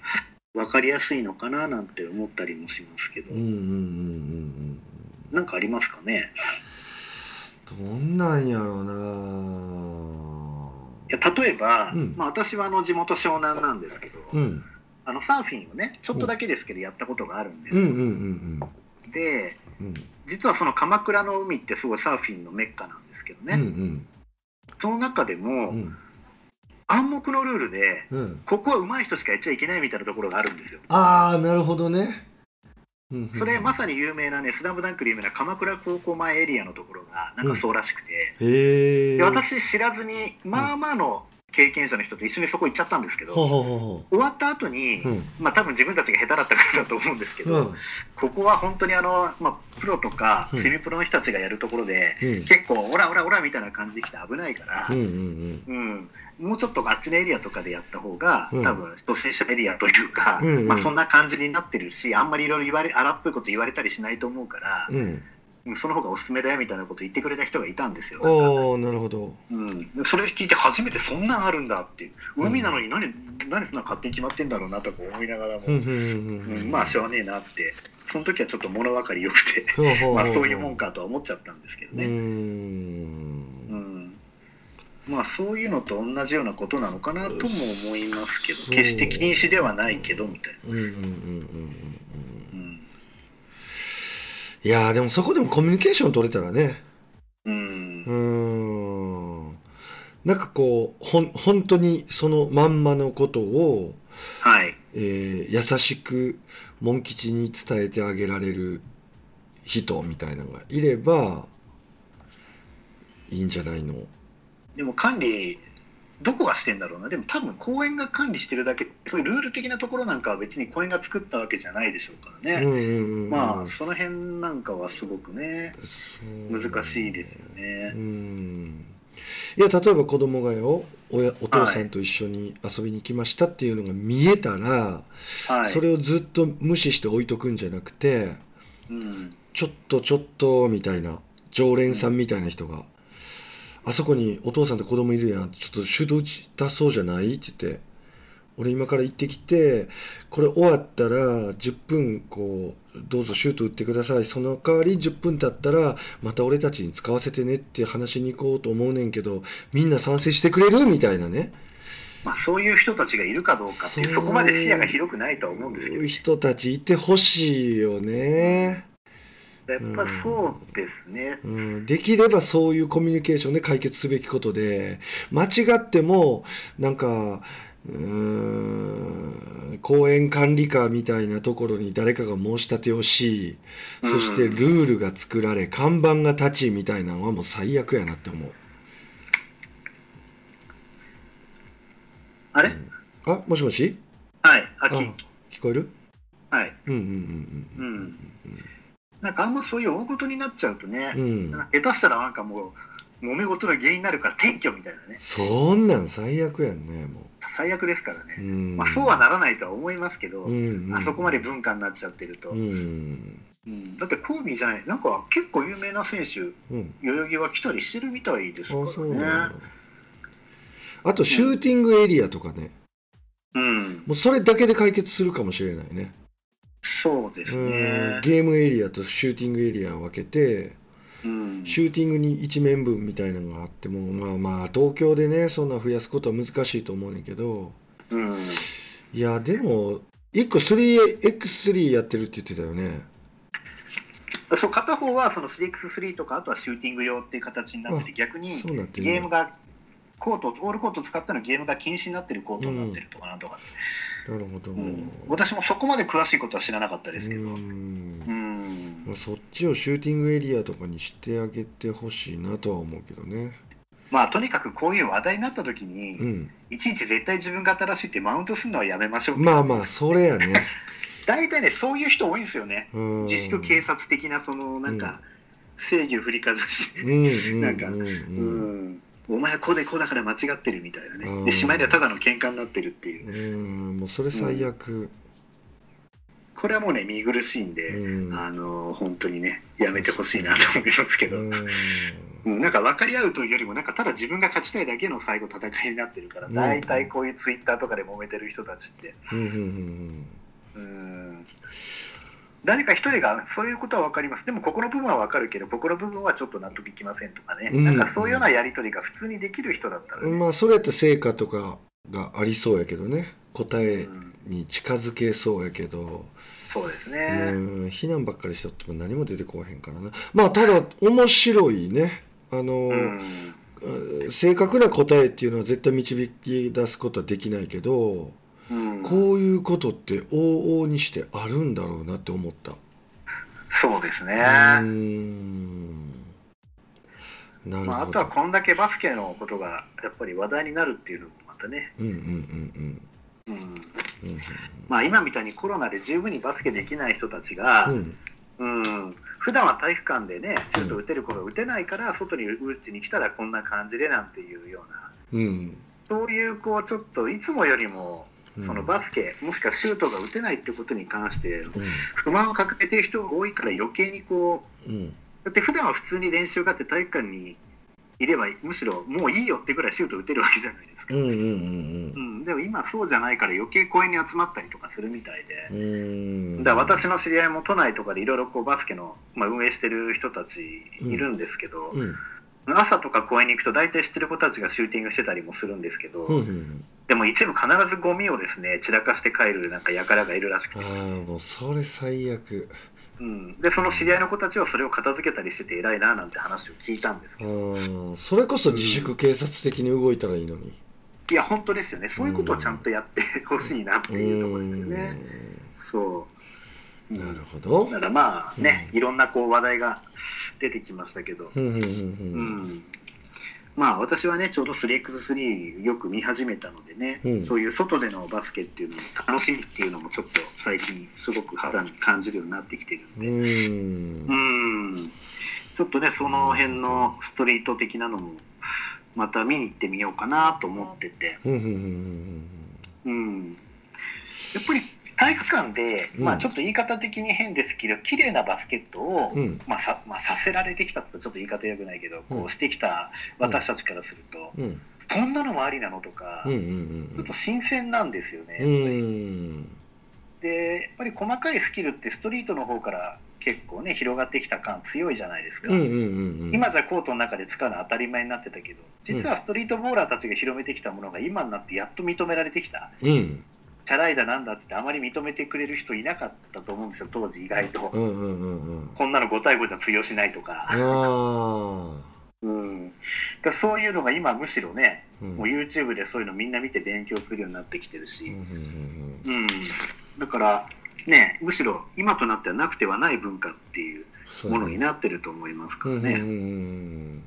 分かりやすいのかななんて思ったりもしますけど、うんうんうんうんなんかありますかね？うんどんなんやろうないや例えば、うん。まあ、私はあの地元湘南なんですけど、うん。あのサーフィンをねちょっとだけですけどやったことがあるんですよ、うんうんうんで実はその鎌倉の海ってすごいサーフィンのメッカなんですけどね、うんうん。その中でも、うん。暗黙のルールでうん。ここは上手い人しかやっちゃいけないみたいなところがあるんですよ。ああなるほどねそれまさに有名なね「スラムダンクで有名な鎌倉高校前エリアのところがなんかそうらしくて、へえで私知らずにまあまあの経験者の人と一緒にそこ行っちゃったんですけど、終わった後に、ううん。まあ多分自分たちが下手だったからだと思うんですけど、うん。ここは本当にあの、まあ、プロとかうん。セミプロの人たちがやるところで、うん。結構オラオラオラみたいな感じで来て危ないからうんう、ん。うんもうちょっとあっちのエリアとかでやった方が、うん。多分初心者エリアというか、うんうん。まあ、そんな感じになってるしあんまりいろいろ言われ荒っぽいこと言われたりしないと思うから、うん。その方がおすすめだよみたいなこと言ってくれた人がいたんですよ。おおなるほど。うん、それ聞いて初めてそんなんあるんだっていう。海なのに何,、何そんな勝手に決まってんだろうなとか思いながらも、まあしょうがねえなって。その時はちょっと物分かり良くて。まあそういうもんかとは思っちゃったんですけどね、うんんまあそういうのと同じようなことなのかなとも思いますけど決して禁止ではないけどみたいうんうんうんうんうん。な、うん。いやーでもそこでもコミュニケーション取れたらね。うん。うーん。なんかこうほん本当にそのまんまのことを、はい。えー優しくモン吉に伝えてあげられる人みたいなのがいればいいんじゃないの？でも管理どこがしてんだろうな。でも多分公園が管理してるだけそういうルール的なところなんかは別に公園が作ったわけじゃないでしょうからね、うんうんうんうん。まあその辺なんかはすごくね難しいですようね。ん。いや例えば子供がよ親お父さんと一緒に遊びに来ましたっていうのが見えたら、はい、それをずっと無視して置いとくんじゃなくてうん。ちょっとちょっとみたいな常連さんみたいな人が、あそこにお父さんと子供いるやんちょっとシュート打ちたそうじゃない？って言って俺今から行ってきてこれ終わったら10分こうどうぞシュート打ってください。その代わり10分経ったらまた俺たちに使わせてねって話しに行こうと思うねんけどみんな賛成してくれる？みたいなね。まあ、そういう人たちがいるかどうかってそうそこまで視野が広くないとは思うんですけど。そういう人たちいてほしいよね。やっぱそうですね。うん、できればそういうコミュニケーションで解決すべきことで間違ってもなんかうーん公園管理課みたいなところに誰かが申し立てをし、そしてルールが作られ看板が立ちみたいなのはもう最悪やなって思う。あれ、あもしもし？はい、あ聞こえる？はい。うんうん。うん。なんかあんまそういう大事になっちゃうとねうん。下手したらなんかもう、揉め事の原因になるから転居みたいなね。そんなん最悪やんねも最悪ですからう、うね。ん、まあそうはならないとは思いますけど、うんうん。あそこまで文化になっちゃってると。ううん。んだってコービーじゃない、なんか結構有名な選手、うん。代々木は来たりしてるみたいですかあそうらね。あとシューティングエリアとかね。うん、もうそれだけで解決するかもしれないねそうですうん。ね。ゲームエリアとシューティングエリアを分けてうん、シューティングに1面分みたいなのがあってもまあまあ東京でねそんな増やすことは難しいと思うねんけどうん、いやでも1個 3x3 やってるって言ってたよね。そう片方はその 3x3 とかあとはシューティング用っていう形になってて逆にゲームがコートオールコート使ったのゲームが禁止になってるコートになってるとかなんとか、なるほど、うん。私もそこまで詳しいことは知らなかったですけど。ううん。そっちをシューティングエリアとかにしてあげてほしいなとは思うけどね。まあとにかくこういう話題になった時に、うん。いちいち絶対自分が新しいってマウントするのはやめましょう、まあまあそれやね。大体ねそういう人多いんですよね。うん。自粛警察的なそのなんか、正義を振りかざし。なんかうんうん。うんお前はこうでこうだから間違ってるみたいなうん。ねでしまいにはただの喧嘩になってるっていう。うん。もうそれ最悪。これはもうね見苦しいんで、うん。あの本当にねやめてほしいなと思いますけど、うん。うん。なんか分かり合うというよりもなんかただ自分が勝ちたいだけの最後戦いになってるから、うん。大体こういうツイッターとかで揉めてる人たちって。うん。うん。うん誰か一人がそういうことは分かります。でもここの部分は分かるけどここの部分はちょっと納得いきませんとかね、うん。なんかそういうようなやり取りが普通にできる人だったらね、うんまあそれやったら成果とかがありそうやけどね。答えうんに近づけそうやけど。そうですうね、ん。非難ばっかりしとっても何も出てこへんからな。まあただ面白いね。あの、うん。うん正確な答えっていうのは絶対導き出すことはできないけどうん。こういうことって往々にしてあるんだろうなって思った。そうですね、まあ、あとはこんだけバスケのことがやっぱり話題になるっていうのもまたね、うんうんうんうん。うん。まあ、今みたいにコロナで十分にバスケできない人たちが、うん。うん。普段は体育館でねシュート打てる子が打てないから外に打ちに来たらこんな感じでなんていうような。うん。そういうこうちょっといつもよりもうんそのバスケもしくはシュートが打てないってことに関してうん。不満を抱えている人が多いから余計にこううん。だって普段は普通に練習があって体育館にいればむしろもういいよってぐらいシュート打てるわけじゃないですか。でも今そうじゃないから余計公園に集まったりとかするみたいで。だ私の知り合いも都内とかでいろいろこうバスケの、まあ、運営してる人たちいるんですけど、うん。朝とか公園に行くと大体知ってる子たちがシューティングしてたりもするんですけど、うんうんでも一部必ずゴミをですね散らかして帰るなんか輩がいるらしくあて、あもうそれ最悪。うん、でその知り合いの子たちはそれを片付けたりしてて偉いななんて話を聞いたんですあけど。ーそれこそ自粛警察的に動いたらいいのに。いや本当ですよね。そういうことをちゃんとやってほしいなっていうところですよね。そう、ううん。なるん、ほど。だからまあね、いろんなこう話題が出てきましたけど、うんうんうんううんん、まあ私はねちょうど 3x3 よく見始めたのでね、うん。そういう外でのバスケっていうのも楽しみっていうのもちょっと最近すごく肌に感じるようになってきてるんで、うん。うん、ちょっとねその辺のストリート的なのもまた見に行ってみようかなと思ってて、うん、やっぱり体育館で、うん。まあちょっと言い方的に変ですけど綺麗なバスケットを、うん。まあさまあ、させられてきたってちょっと言い方よくないけど、うん。こうしてきた私たちからすると、うん。うん。こんなのもありなのとか、うんうんちょっと新鮮なんですよね。うん。うんでやっぱり細かいスキルってストリートの方から結構ね広がってきた感強いじゃないですか。うんうんうん今じゃコートの中で使うのは当たり前になってたけど実はストリートボーラーたちが広めてきたものが今になってやっと認められてきたうんチャラいだなんだってあまり認めてくれる人いなかったと思うんですよ当時意外と、うんうんうんうん。こんなの5対5じゃ通用しないとか、あうん、だそういうのが今むしろね、うん。もう YouTube でそういうのみんな見て勉強するようになってきてるし、うんうんうんうん、だからねむしろ今となってはなくてはない文化っていうものになってると思いますからね、うんうんうんうん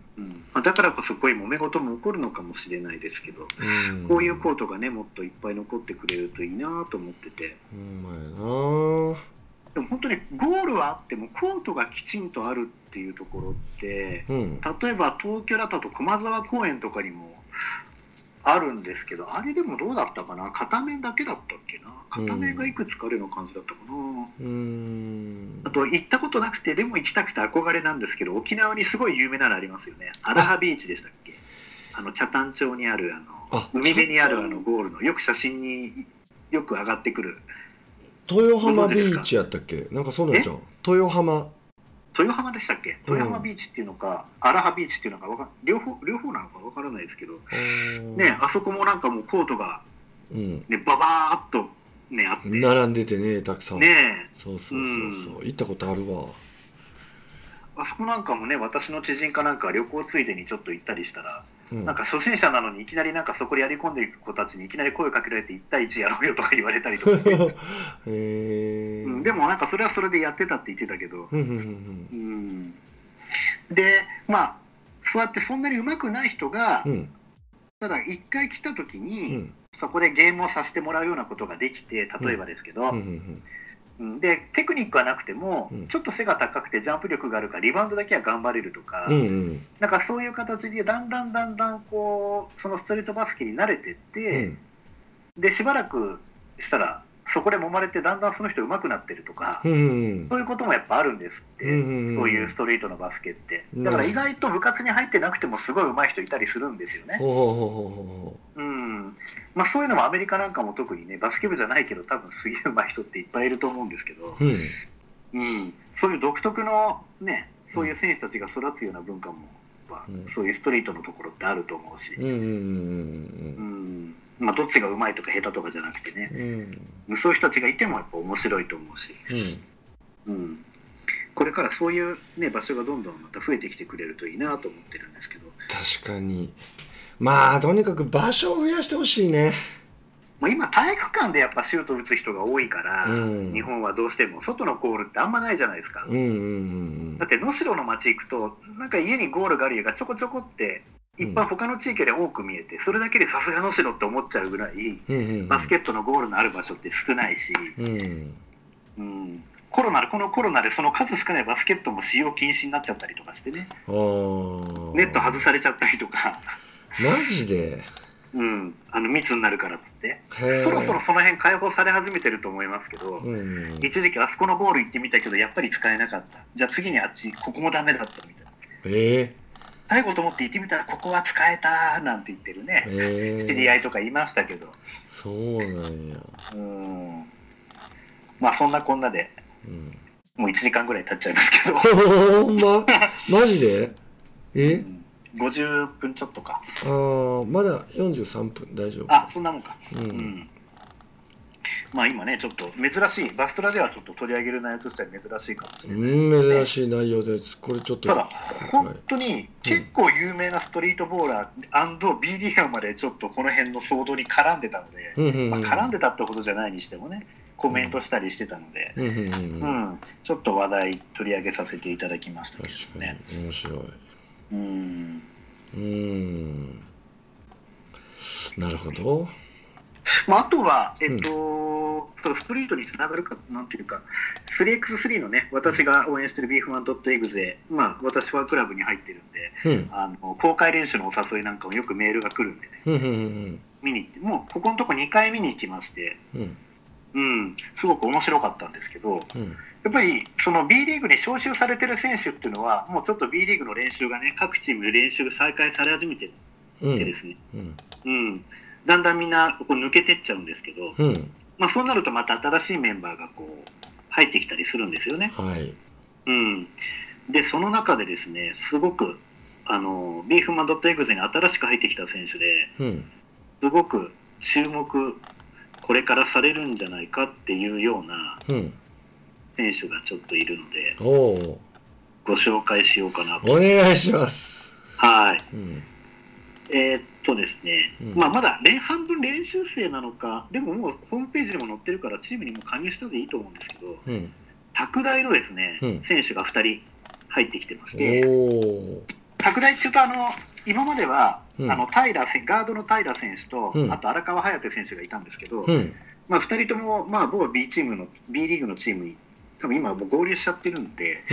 まあ、だからこそこういう揉め事も起こるのかもしれないですけど、うん。うんこういうコートがねもっといっぱい残ってくれるといいなと思ってて。ほんまやな。でも本当にゴールはあってもコートがきちんとあるっていうところってうん。例えば東京だと駒沢公園とかにもあるんですけどあれでもどうだったかな？片面だけだったっけな？片面がいくつかあるような感じだったかな、あと行ったことなくてでも行きたくて憧れなんですけど沖縄にすごい有名なのありますよね。アラハビーチでしたっけ？あの北谷町にあるあのあ海辺にあるあ北のゴールのよく写真によく上がってくる。豊浜ビーチやったっけ？なんかそうなんじゃん豊浜。豊浜でしたっけ？うん。豊浜ビーチっていうのか、アラハビーチっていうのかわか両方両方なのかわからないですけど、ね、あそこもなんかもうコートが、うん。ね、ババーっと、ね、あって。ね並んでてねたくさん。え。そうそうそうそう。行ったことあるわ。あそこなんかもね私の知人かなんか旅行ついでにちょっと行ったりしたら、うん。なんか初心者なのにいきなりなんかそこでやり込んでいく子たちにいきなり声かけられて1対1やろうよとか言われたりとかして、へえ。うん、でもなんかそれはそれでやってたって言ってたけど、うんでまあそうやってそんなに上手くない人が、うん。うんただ一回来た時うに、んそこでゲームをさせてもらうようなことができて例えばですけど、うん。うんうんでテクニックはなくても、うん。ちょっと背が高くてジャンプ力があるからリバウンドだけは頑張れるとか、うんうん。なんかそういう形でだんだんだんだんこうそのストリートバスケに慣れてって、でしばらくしたらそこで揉まれてだんだんその人上手くなってるとか、そういうこともやっぱあるんですって、うんそういうストリートのバスケって。うん。だから意外と部活に入ってなくてもすごい上手い人いたりするんですよね、まあ、そういうのもアメリカなんかも特にねバスケ部じゃないけど多分すげえ上手い人っていっぱいいると思うんですけど、そういう独特のねそういう選手たちが育つような文化もそういうストリートのところってあると思うし、うんまあ、どっちが上手いとか下手とかじゃなくてね。うん。うんそういう人たちがいてもやっぱ面白いと思うし、うん、これからそういう、ね、場所がどんどんまた増えてきてくれるといいなと思ってるんですけど、確かに。まあとにかく場所を増やしてほしいね。まあ、今体育館でやっぱシュート打つ人が多いから、うん。日本はどうしても外のゴールってあんまないじゃないですか。うんうんうんだって能代の町行くとなんか家にゴールがある家がちょこちょこっていっぱい他の地域で多く見えてそれだけでさすが能代って思っちゃうぐらいバスケットのゴールのある場所って少ないし、うん。うん、コロナでこのコロナでその数少ないバスケットも使用禁止になっちゃったりとかしてね。ネット外されちゃったりとか、マジで？うん、あの密になるからっつって。そろそろその辺解放され始めてると思いますけど、うんうん。一時期あそこのゴール行ってみたけどやっぱり使えなかった。じゃあ次にあっちここもダメだったみたいな。え最後と思って行ってみたらここは使えたなんて言ってるね。ええ知り合いとかいましたけど。そうなんや。うん。まあそんなこんなで。うん。もう1時間ぐらい経っちゃいますけど。ほんま？マジで？え？うん。50分ちょっとか。あーまだ43分。大丈夫。あそんなもんか。ううんんまあ今ねちょっと珍しいバストラではちょっと取り上げる内容としては珍しいかもしれない。ですうんね珍しい内容です。これちょっとただ本当に結構有名なストリートボーラー &B リーガーまでちょっとこの辺の騒動に絡んでたので、うんうんうん。まあ、絡んでたってほどじゃないにしてもねコメントしたりしてたので、うんちょっと話題取り上げさせていただきましたけどね。に面白い。うん。うん。なるほどまあ、あとは、えっとそのストリートにつながるかなんていうか 3x3 のね私が応援してるビーフマンドットエグゼ、まあ、私はクラブに入ってるんでうん。あの公開練習のお誘いなんかもよくメールが来るんでねうんうんうん見に行ってもうここのとこ2回見に行きまして、うん。うん、すごく面白かったんですけどうん。やっぱりその B リーグに招集されてる選手っていうのはもうちょっと B リーグの練習がね各チームで練習が再開され始めてうんてですね、うん。うん、だんだんみんなこう抜けてっちゃうんですけど、うん。まあ、そうなるとまた新しいメンバーがこう入ってきたりするんですよね。はい。うん、でその中でですねすごくあのビーフマンドットエグゼに新しく入ってきた選手でうん。すごく注目これからされるんじゃないかっていうようなうん。選手がちょっといるのでおおご紹介しようかなと。お願いします。はい。うん。えーっとですね、うん。まあ、まだ練半分練習生なのか、でももうホームページにも載ってるから、チームにも加入したでいいと思うんですけど、うん。拓大のですね、うん。選手が2人入ってきてましおて、お拓大っていうと、あの今までは、うん。あの平選ガードの平選手と、うん。あと荒川颯選手がいたんですけど、うん。まあ、2人とも、まあ、僕は B チームの B リーグのチームに、多分今、もう合流しちゃってるんで、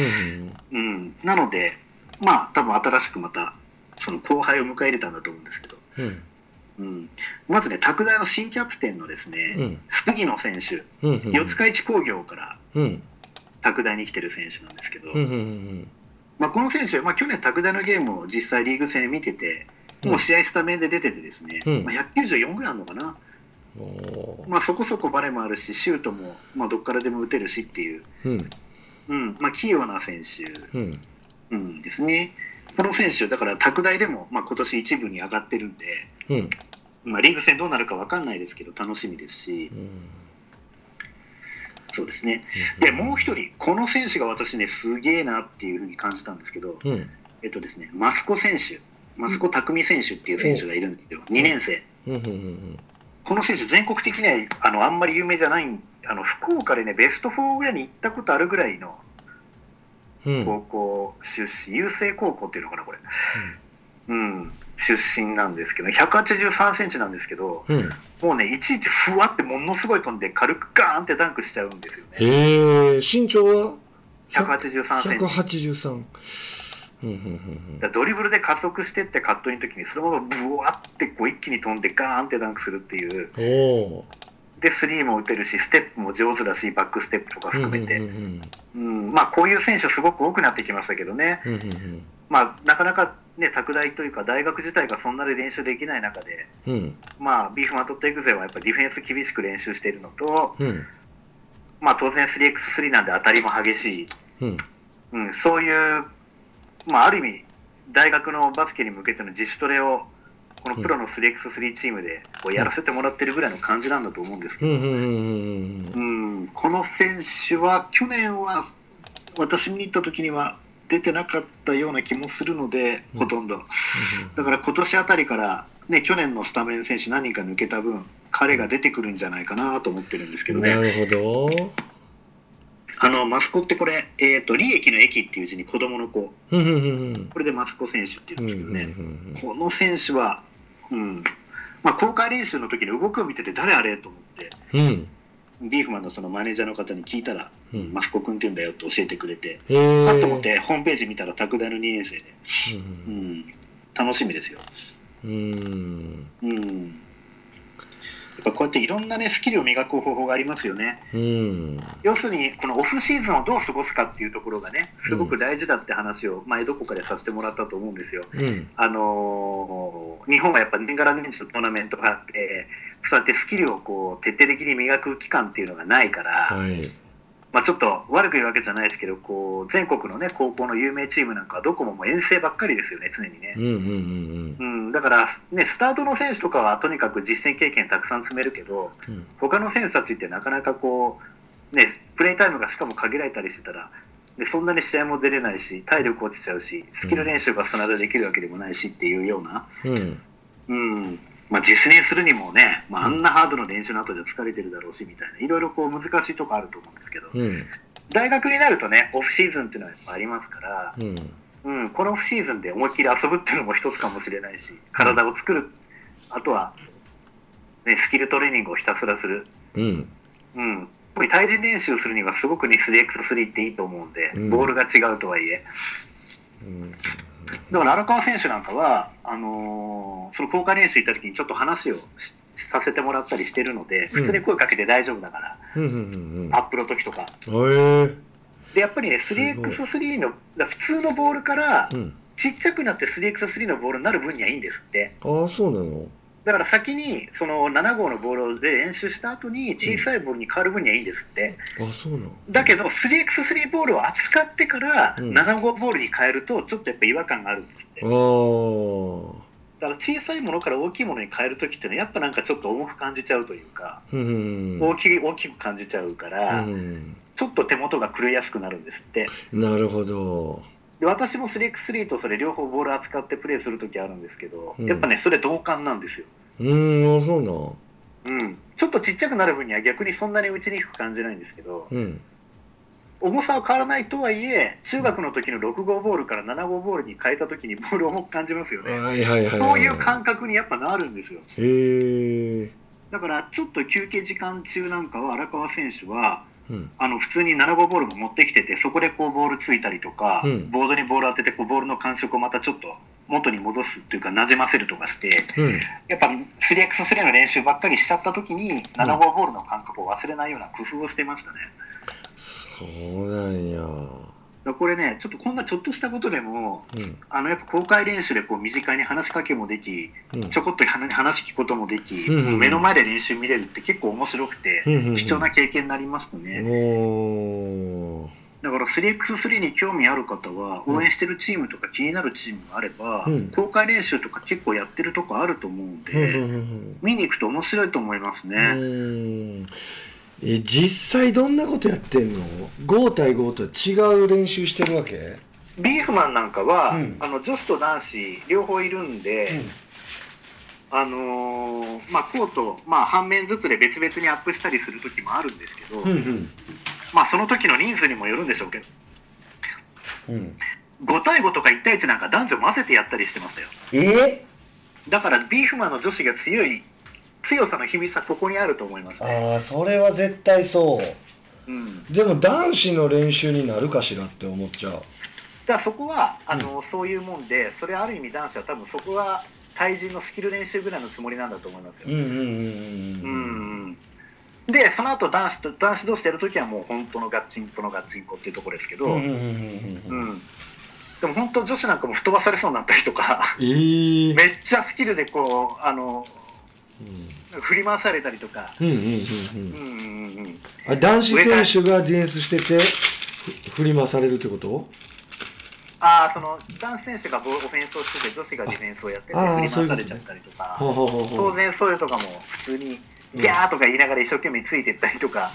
うんうん、なので、まあ、多分新しくまた、その後輩を迎え入れたんだと思うんですけど、うん。うん、まずね、拓大の新キャプテンのですね、うん。杉野選手、うんうん四日市工業からうん。拓大に来てる選手なんですけど、うんうんうんまあ、この選手、まあ、去年、拓大のゲームを実際リーグ戦見てて、もう試合スタメンで出ててですね、うん。まあ、194ぐらいあるのかな、まあ、そこそこバレもあるし、シュートも、まあ、どっからでも打てるしっていう、うん。うん。まあ、器用な選手、うん。うん、ですね。この選手、だから拓大でも、まあ、今年一部に上がってるんで、うん。まあ、リーグ戦どうなるか分かんないですけど、楽しみですし、そうですね。で、もう一人、この選手が私ね、すげえなっていうふうに感じたんですけど、うん。えっとですね、マスコ選手、マスコ匠選手っていう選手がいるんですよ、2年生。うん。うん。うん。この選手、全国的にはあのあんまり有名じゃないんあの福岡でね、ベスト4ぐらいに行ったことあるぐらいのうん高校出身、郵政高校っていうのかな、これ。うん、出身なんですけど、183センチなんですけど、うん。もうね、いちいちふわってものすごい飛んで、軽くガーンってダンクしちゃうんですよね。へえ身長は？183センチ。183うんドリブルで加速してってカットインの時にそのままブワってこう一気に飛んでガーンってダンクするっていうでスリーも打てるしステップも上手だしバックステップとか含めて、うんまあこういう選手すごく多くなってきましたけどね、まあ、なかなかね拓大というか大学自体がそんなに練習できない中で、うん。うんまあ、ビーフマントットエグゼはやっぱディフェンス厳しく練習しているのと、うん。まあ、当然 3x3 なんで当たりも激しい、うん。うん、そういう、まあ、ある意味大学のバスケに向けての自主トレをこのプロの 3x3 チームでこうやらせてもらってるぐらいの感じなんだと思うんですけど、この選手は去年は私見に行った時には出てなかったような気もするので、うん。ほとんど。だから今年あたりから、ね、去年のスタメン選手何人か抜けた分彼が出てくるんじゃないかなと思ってるんですけどね。なるほど。あのマスコってこれ、えー、と利益の益っていう字に子供の子。これでマスコ選手っていうんですけどね、うん。この選手は、うん。まあ、公開練習の時に動きを見てて誰あれと思って。うん。ビーフマンのそのマネージャーの方に聞いたら、うん。マスコ君って言うんだよって教えてくれて、へえパッと思ってホームページ見たら拓大の2年生で、ううんん、楽しみですよ。うん。うん。やっぱこうやっていろんなね、スキルを磨く方法がありますよね。うん要するに、このオフシーズンをどう過ごすかっていうところがね、すごく大事だって話を、前どこかでさせてもらったと思うんですよ。うんあのー日本はやっぱ年がら年中トーナメントがあって、そうやってスキルをこう徹底的に磨く期間っていうのがないから、はいまあ、ちょっと悪く言うわけじゃないですけど、こう全国のね、高校の有名チームなんかはどこももう遠征ばっかりですよね、常にね。う。んうんうんうん、だから、ね、スタートの選手とかはとにかく実践経験たくさん積めるけど、うん。他の選手たちってなかなかこう、ね、プレータイムがしかも限られたりしてたら、でそんなに試合も出れないし、体力落ちちゃうし、スキル練習が必ずできるわけでもないしっていうような、うん。うんまあ、実練するにもね、まあ、あんなハードの練習の後で疲れてるだろうしみたいな、いろいろこう難しいとこあると思うんですけど、うん大学になるとね、オフシーズンっていうのはやっぱありますから、うんうん、このオフシーズンで思いっきり遊ぶっていうのも一つかもしれないし、体を作る、あとは、ね、スキルトレーニングをひたすらする。うんうん。やっぱり対人練習するにはすごくね、3x3 っていいと思うんで、うんボールが違うとはいえ。うんだから荒川選手なんかは、あのーその公開練習行った時にちょっと話をしさせてもらったりしてるので、普通に声かけて大丈夫だから、アップの時とか。へえで、やっぱりね、すごい 3x3 の、普通のボールからうん。ちっちゃくなって 3x3 のボールになる分にはいいんですって。ああそうなの？だから先にその7号のボールで練習した後に小さいボールに変わる分にはいいんですって。あそうなの。だけど 3x3 ボールを扱ってからうん。7号ボールに変えるとちょっとやっぱ違和感があるんですって。ああだから小さいものから大きいものに変えるときっていうのはやっぱなんかちょっと重く感じちゃうというか、うん。大きい大きく感じちゃうから、うん。ちょっと手元が狂いやすくなるんですって。なるほどでで私も 3x3 とそれ両方ボール扱ってプレーする時あるんですけど、うん。やっぱねそれ同感なんですよ、うーんあそうなうん、ちょっとちっちゃくなる分には逆にそんなに打ちにくく感じないんですけどうん。重さは変わらないとはいえ中学の時の6号ボールから7号ボールに変えた時にボールを重く感じますよね、はいはいはいそういう感覚にやっぱなるんですよ。へえだからちょっと休憩時間中なんかは荒川選手はうん。あの普通に7号ボールも持ってきててそこでこうボールついたりとか、うん。ボードにボール当ててこうボールの感触をまたちょっと元に戻すっていうかなじませるとかしてうん。やっぱ 3x3 の練習ばっかりしちゃった時に7号ボールの感覚を忘れないような工夫をしてましたね。そうなんやこれねちょっとこんなちょっとしたことでもうん。あのやっぱ公開練習でこう身近に話しかけもできうん。ちょこっと話話聞くこともでき、うんうんうん。目の前で練習見れるって結構面白くて、うんうんうん。貴重な経験になりますね。だから 3x3 に興味ある方は応援してるチームとか気になるチームがあれば、うん。公開練習とか結構やってるとこあると思うんうんで、見に行くと面白いと思いますね。うんえ実際どんなことやってんの ?5 対5とは違う練習してるわけ？ビーフマンなんかは、うん。あの女子と男子両方いるんで、あのーまあ、コート、まあ、半面ずつで別々にアップしたりする時もあるんですけど、うんうん。まあ、その時の人数にもよるんでしょうけど。うん。5対5とか1対1なんか男女混ぜてやったりしてましたよ。え？だからビーフマンの女子が強い強さの秘密はここにあると思いますね、ああそれは絶対そう。うん、だでも男子の練習になるかしらって思っちゃう。からそこはあの、そういうもんでそれある意味男子は多分そこは対人のスキル練習ぐらいのつもりなんだと思いますよ、うんうんうんうんうん。でその後男子と男子同士でやるときはもう本当のガッチンコのガッチンコっていうところですけど、うんうんうんうんううん。ん。でも本当女子なんかも吹っ飛ばされそうになったりとか。えー。めっちゃスキルでこうあの振り回されたりとか、うんうんうんうん。あ男子選手がディフェンスしててふ振り回されるってこと？ああその男子選手がオフェンスをしてて女子がディフェンスをやってて振り回されちゃったりとか。当然そういうとかも普通にギャーとか言いながら一生懸命ついてったりとか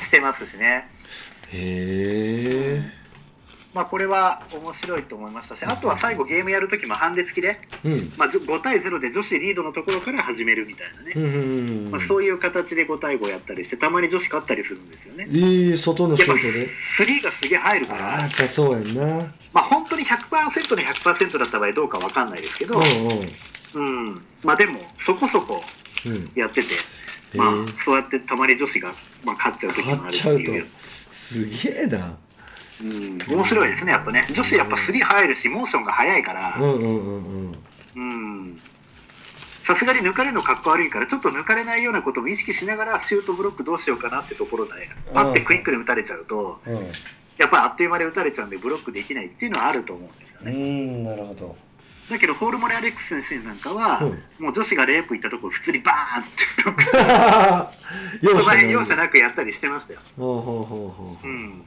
してますしね。へえまあこれは面白いと思いましたしあとは最後ゲームやるときもハンデ付きで、うん。まあ、5対0で女子リードのところから始めるみたいなね、うんうんうんまあ、そういう形で5対5やったりしてたまに女子勝ったりするんですよね。いい外のシやっぱュートで3がすげえ入るから、あそうやんな。まあ本当に100%の100%だった場合どうかわかんないですけど、うんうん、まあでもそこそこうん。うんやってて、まあへえそうやってたまに女子が、まあ、勝っちゃう時もあるっていう。う。すげえなうん、面白いですねやっぱね。女子やっぱ3入るしモーションが速いから。うんうんうんうん。うん。さすがに抜かれるのかっこ悪いからちょっと抜かれないようなことも意識しながらシュートブロックどうしようかなってところでパッてクイックで打たれちゃうとうん。やっぱりあっという間で打たれちゃうんでブロックできないっていうのはあると思うんですようねんなるほど。だけどホールモレアレックス先生なんかは、うん。もう女子がレイプ行ったところ普通にバーンってブロックして 容その辺赦容赦なくやったりしてましたよ。ほうほうほうほう。うん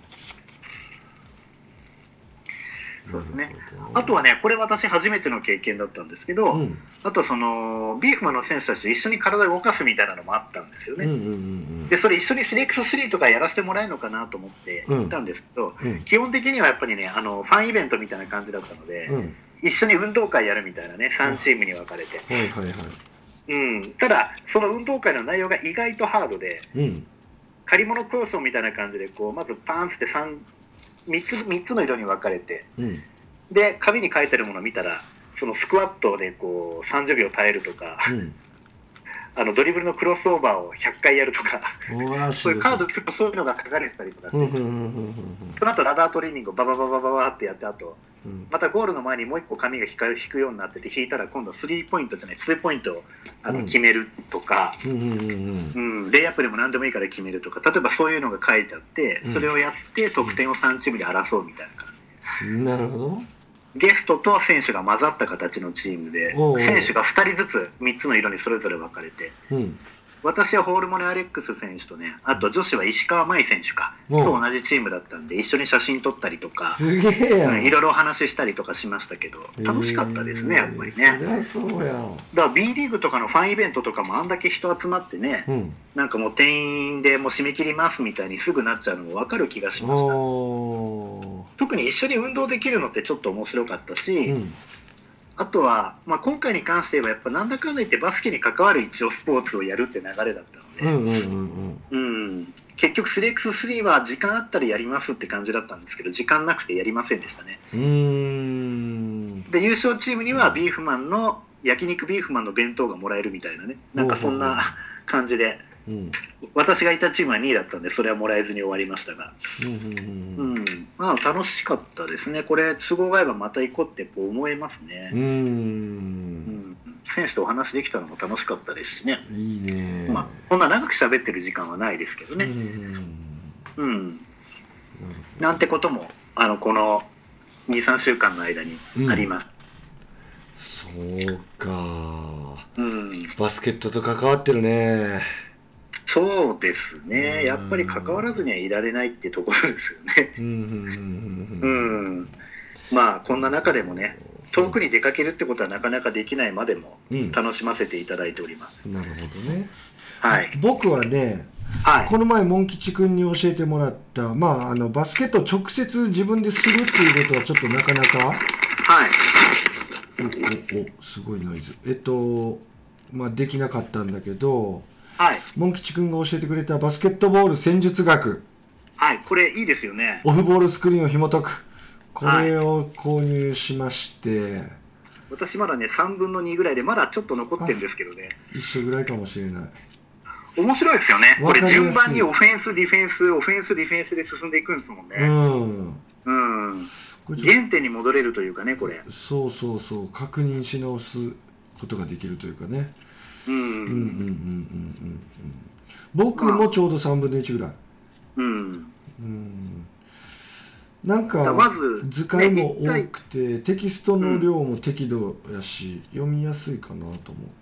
そうですね。あとはねこれ私初めての経験だったんですけど、うん。あとはそのビーフマンの選手たちと一緒に体を動かすみたいなのもあったんですよね、うんうんうんでそれ一緒に 3x3 とかやらせてもらえるのかなと思ってうん。行ったんですけど、うん。基本的にはやっぱりねあのファンイベントみたいな感じだったので、うん。うん一緒に運動会やるみたいなね3チームに分かれて、はいはいはい。うん、ただその運動会の内容が意外とハードでうん。借り物競争みたいな感じでこうまずパーンって 3, 3, つ3つの色に分かれて。うん。で紙に書いてるものを見たらそのスクワットでこう30秒耐えるとかうん。あのドリブルのクロスオーバーを100回やるとかそういうカードそういうのが書かれてたりとかして、うんうんうんうんその後ラダートレーニングをババババババってやってあとうんまたゴールの前にもう一個紙が引くようになってて引いたら今度スリーポイントじゃないツーポイントをあのうん。決めるとか、うんレイアップでも何でもいいから決めるとか例えばそういうのが書いてあってうん。それをやって得点を3チームで争うみたいな感じうんなるほど。ゲストと選手が混ざった形のチームで選手が2人ずつ3つの色にそれぞれ分かれてうん私はホールモネ・アレックス選手とねあと女子は石川舞選手か。と同じチームだったんで一緒に写真撮ったりとか、すげえやうんんいろいろお話ししたりとかしましたけど楽しかったですねやっぱりね。そうやん。だから B リーグとかのファンイベントとかもあんだけ人集まってねうん。なんかもう店員でもう締め切りますみたいにすぐなっちゃうのも分かる気がしました。特に一緒に運動できるのってちょっと面白かったし、うんあとは、まあ、今回に関して言えばやっぱなんだかんだ言ってバスケに関わる一応スポーツをやるって流れだったので、うん結局 3x3 は時間あったらやりますって感じだったんですけど時間なくてやりませんでしたね。で優勝チームにはビーフマンの焼肉ビーフマンの弁当がもらえるみたいなね。なんかそんな感じでうん。私がいたチームは2位だったんでそれはもらえずに終わりましたが。うんうんうんまあ楽しかったですね。これ都合が合えばまた行こうって思えますね。うん。選手とお話できたのも楽しかったですしね。いいね。まあこんな長く喋ってる時間はないですけどうんねうんうん。うん。なんてこともあのこの23週間の間にあります、そうか。うん。バスケットと関わってるねそうですね。うん。やっぱり関わらずにはいられないってところですよね。うんうんううんん。まあこんな中でもね遠くに出かけるってことはなかなかできないまでもうん。楽しませていただいております。なるほどね。はい。僕はねはい。この前モン吉くんに教えてもらったまああのバスケットを直接自分でするっていうことはちょっとなかなかはい。おおおすごいノイズ。えっとまあできなかったんだけどはい。モン吉くんが教えてくれたバスケットボール戦術学。はい。これいいですよね。オフボールスクリーンを紐解く。これを購入しまして、私まだね3分の2ぐらいでまだちょっと残ってるんですけどね。一緒ぐらいかもしれない。面白いですよね。これわかりやすい。順番にオフェンスディフェンスオフェンスディフェンスで進んでいくんですもんうねん。うん。これちょっ原点に戻れるというかねこれ。とそうそうそう。確認し直すことができるというかねうん。うんうんうんうんうんうん僕もちょうど3分の1ぐらい。うん。うん。なんだか図解も多くてテキストの量も適度やし読みやすいかなと思っ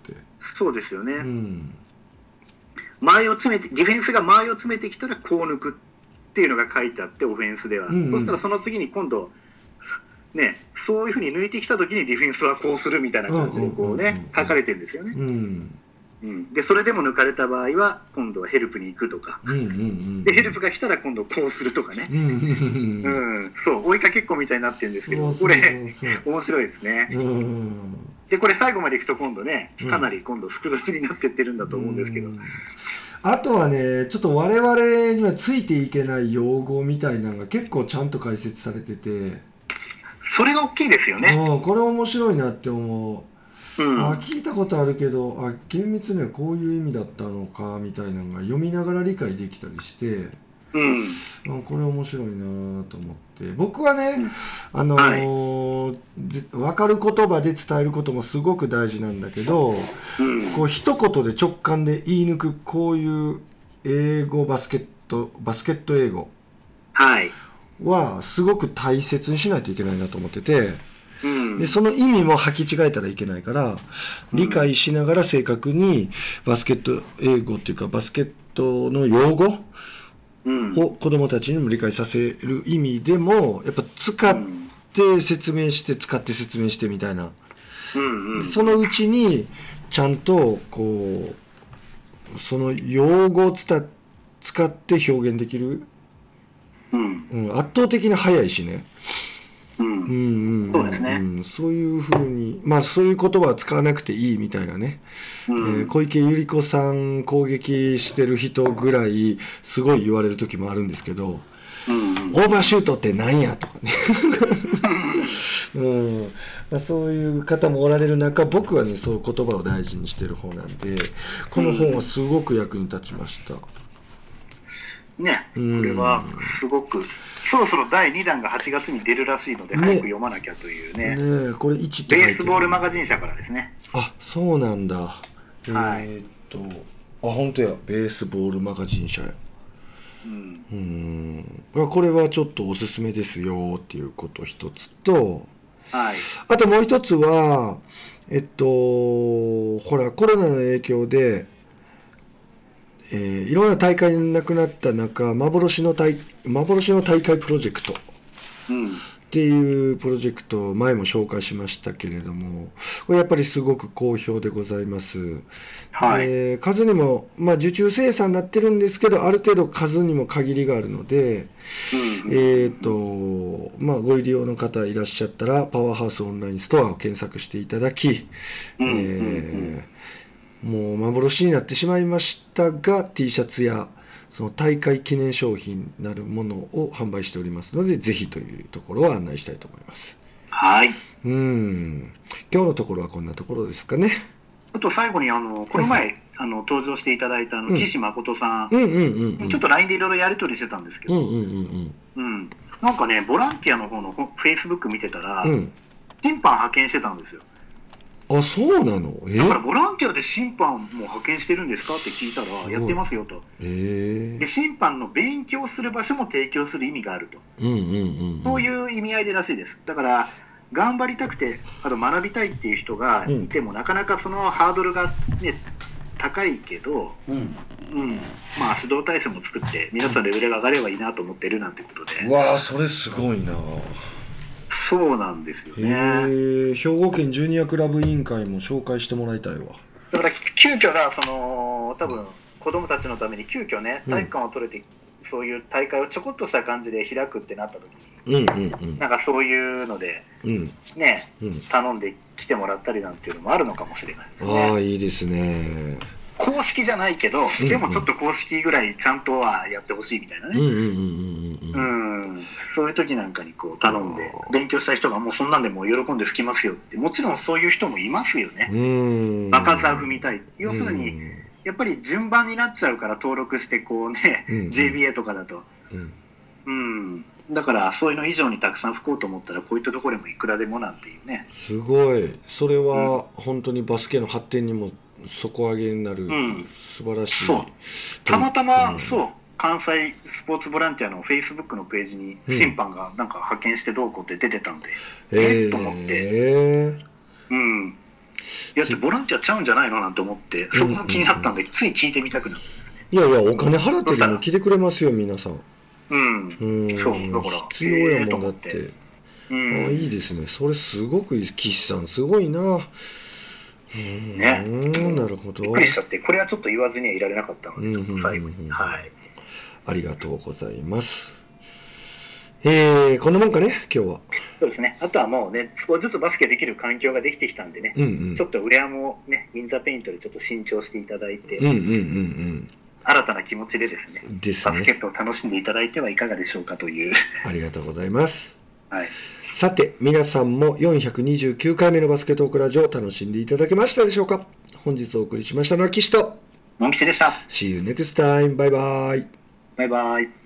て。そうですよね、うん。前を詰めてディフェンスが前を詰めてきたらこう抜くっていうのが書いてあってオフェンスでは、うんうん。そしたらその次に今度ねそういうふうに抜いてきた時にディフェンスはこうするみたいな感じでこうね書かれてるんですよね、うん。うん、でそれでも抜かれた場合は今度はヘルプに行くとか。うんうんうんでヘルプが来たら今度こうするとかね。うんうんうんうん、そう追いかけっこみたいになってるんですけどこれ面白いですね。うんでこれ最後までいくと今度ねうん。かなり今度複雑になってってるんだと思うんですけど、うん。あとはねちょっと我々にはついていけない用語みたいなのが結構ちゃんと解説されてて、それが大きいですよね、うん、これ面白いなって思う、うん、あ聞いたことあるけどあ厳密にはこういう意味だったのかみたいなのが読みながら理解できたりして。うん。あこれ面白いなと思って。僕はね、あのーぜ分かる言葉で伝えることもすごく大事なんだけどうん。こう一言で直感で言い抜くこういう英語バスケットバスケット英語はい、はすごく大切にしないといけないなと思っててうん。でその意味も履き違えたらいけないから理解しながら正確にバスケット英語っていうかバスケットの用語うん。を子供たちにも理解させる意味でもやっぱ使って説明して使って説明してみたいな。うんうん。そのうちにちゃんとこうその用語をつた使って表現できる、うん。うん、圧倒的に早いしね、うん。そうですね。ん。そういうふうにまあそういう言葉は使わなくていいみたいなね、うん。えー小池百合子さん攻撃してる人ぐらいすごい言われる時もあるんですけど、うん。オーバーシュートってなんやとかね、うん。まあ、そういう方もおられる中僕はねそういう言葉を大事にしてる方なんでこの本はすごく役に立ちました、ねこうん。れはすごくそろそろ第2弾が8月に出るらしいのでね。早く読まなきゃというね。ねえこれ1って書いてる。ベースボールマガジン社からですね。あそうなんだ。はい。えーっとあ本当や。ベースボールマガジン社や。うん。うん。まあこれはちょっとおすすめですよっていうこと一つとはい。あともう一つはえっとほらコロナの影響で、えーいろんな大会なくなった中幻の大幻の大会プロジェクトうんっていうプロジェクトを前も紹介しましたけれどもこれやっぱりすごく好評でございます。はい。で数にも、まあ、受注生産になってるんですけど、ある程度数にも限りがあるので、うんえっ、と、まあ、ご入り用の方いらっしゃったら、パワーハウスオンラインストアを検索していただき、えーもう幻になってしまいましたが、T シャツや、その大会記念商品なるものを販売しておりますので、ぜひというところを案内したいと思います。はい。うん。今日のところはこんなところですかね。あと最後にあのこの前、あの登場していただいたあうんの岸誠さん、うんうんうんうん。ちょっと LINE でいろいろやり取りしてたんですけど、うんうんうんうんなんかねボランティアの方のフェイスブック見てたら、うん。うん。審判派遣してたんですよあ、そうなの？え？だからボランティアで審判も派遣してるんですかって聞いたらやってますよと。え。で審判の勉強する場所も提供する意味があると。ー。うんうんうん。そういう意味合いでらしいです。だから頑張りたくてあと学びたいっていう人がいても、なかなかそのハードルがね高いけど、うん。うん、まあ指導体制も作って皆さんレベルが上がればいいなと思ってるなんてことで、うわあ、それすごいな。そうなんですよへねえ、兵庫県ジュニアクラブ委員会も紹介してもらいたいわ。だから急遽なその多分子供たちのために急遽ねうん体育館を取れて、そういう大会をちょこっとした感じで開くってなった時にうんうんうん。なんかそういうのでうんねうん。頼んで来てもらったりなんていうのもあるのかもしれないですああ、ねいいですね。公式じゃないけど、んでもちょっと公式ぐらいちゃんとはやってほしいみたいなね、うんうんうんうんうんううん。ん、そういう時なんかにこう頼んで勉強した人がもうそんなんでもう喜んで吹きますよってもちろんそういう人もいますよね。うん。場数は踏みたい。要するにうん。やっぱり順番になっちゃうから登録してこうね、うん JBA とかだと。うん。うん。だからそういうの以上にたくさん吹こうと思ったらこういったところでもいくらでもなんていうね。すごい。それは本当にバスケの発展にも底上げになるん素晴らしい。そうたまたま、うんそう関西スポーツボランティアのフェイスブックのページにうん審判がなんか派遣してどうこうって出てたんで、ええと思ってえうんいやってボランティアちゃうんじゃないのなんて思ってそこが気になったんで、つい聞いてみたくなったいやいや、お金払ってでも来てくれますよ、皆さん。うん、うん。そうだから必要やもんだって。ってうあん、いいですね。それすごくいい。岸さん、すごいな。うん、ねなるほどびっく。りしちゃってこれはちょっと言わずにはいられなかったので、うんちょっと最後に、うんはいありがとうございます。えー、こんなもんかね、今日は。そうですねあとはもうね少しずつバスケできる環境ができてきたんでね、うんうん。ちょっとウレアもねウィンザーペイントでちょっと新調していただいて、うんうんうん新たな気持ちでですねうん。ですバスケね。ットを楽しんでいただいてはいかがでしょうかという、ありがとうございます。はい、さて、皆さんも429回目のバスケットオークラジオを楽しんでいただけましたでしょうか？本日お送りしましたのは岸と。モン吉でした See you next time. バイバイ。バイバイ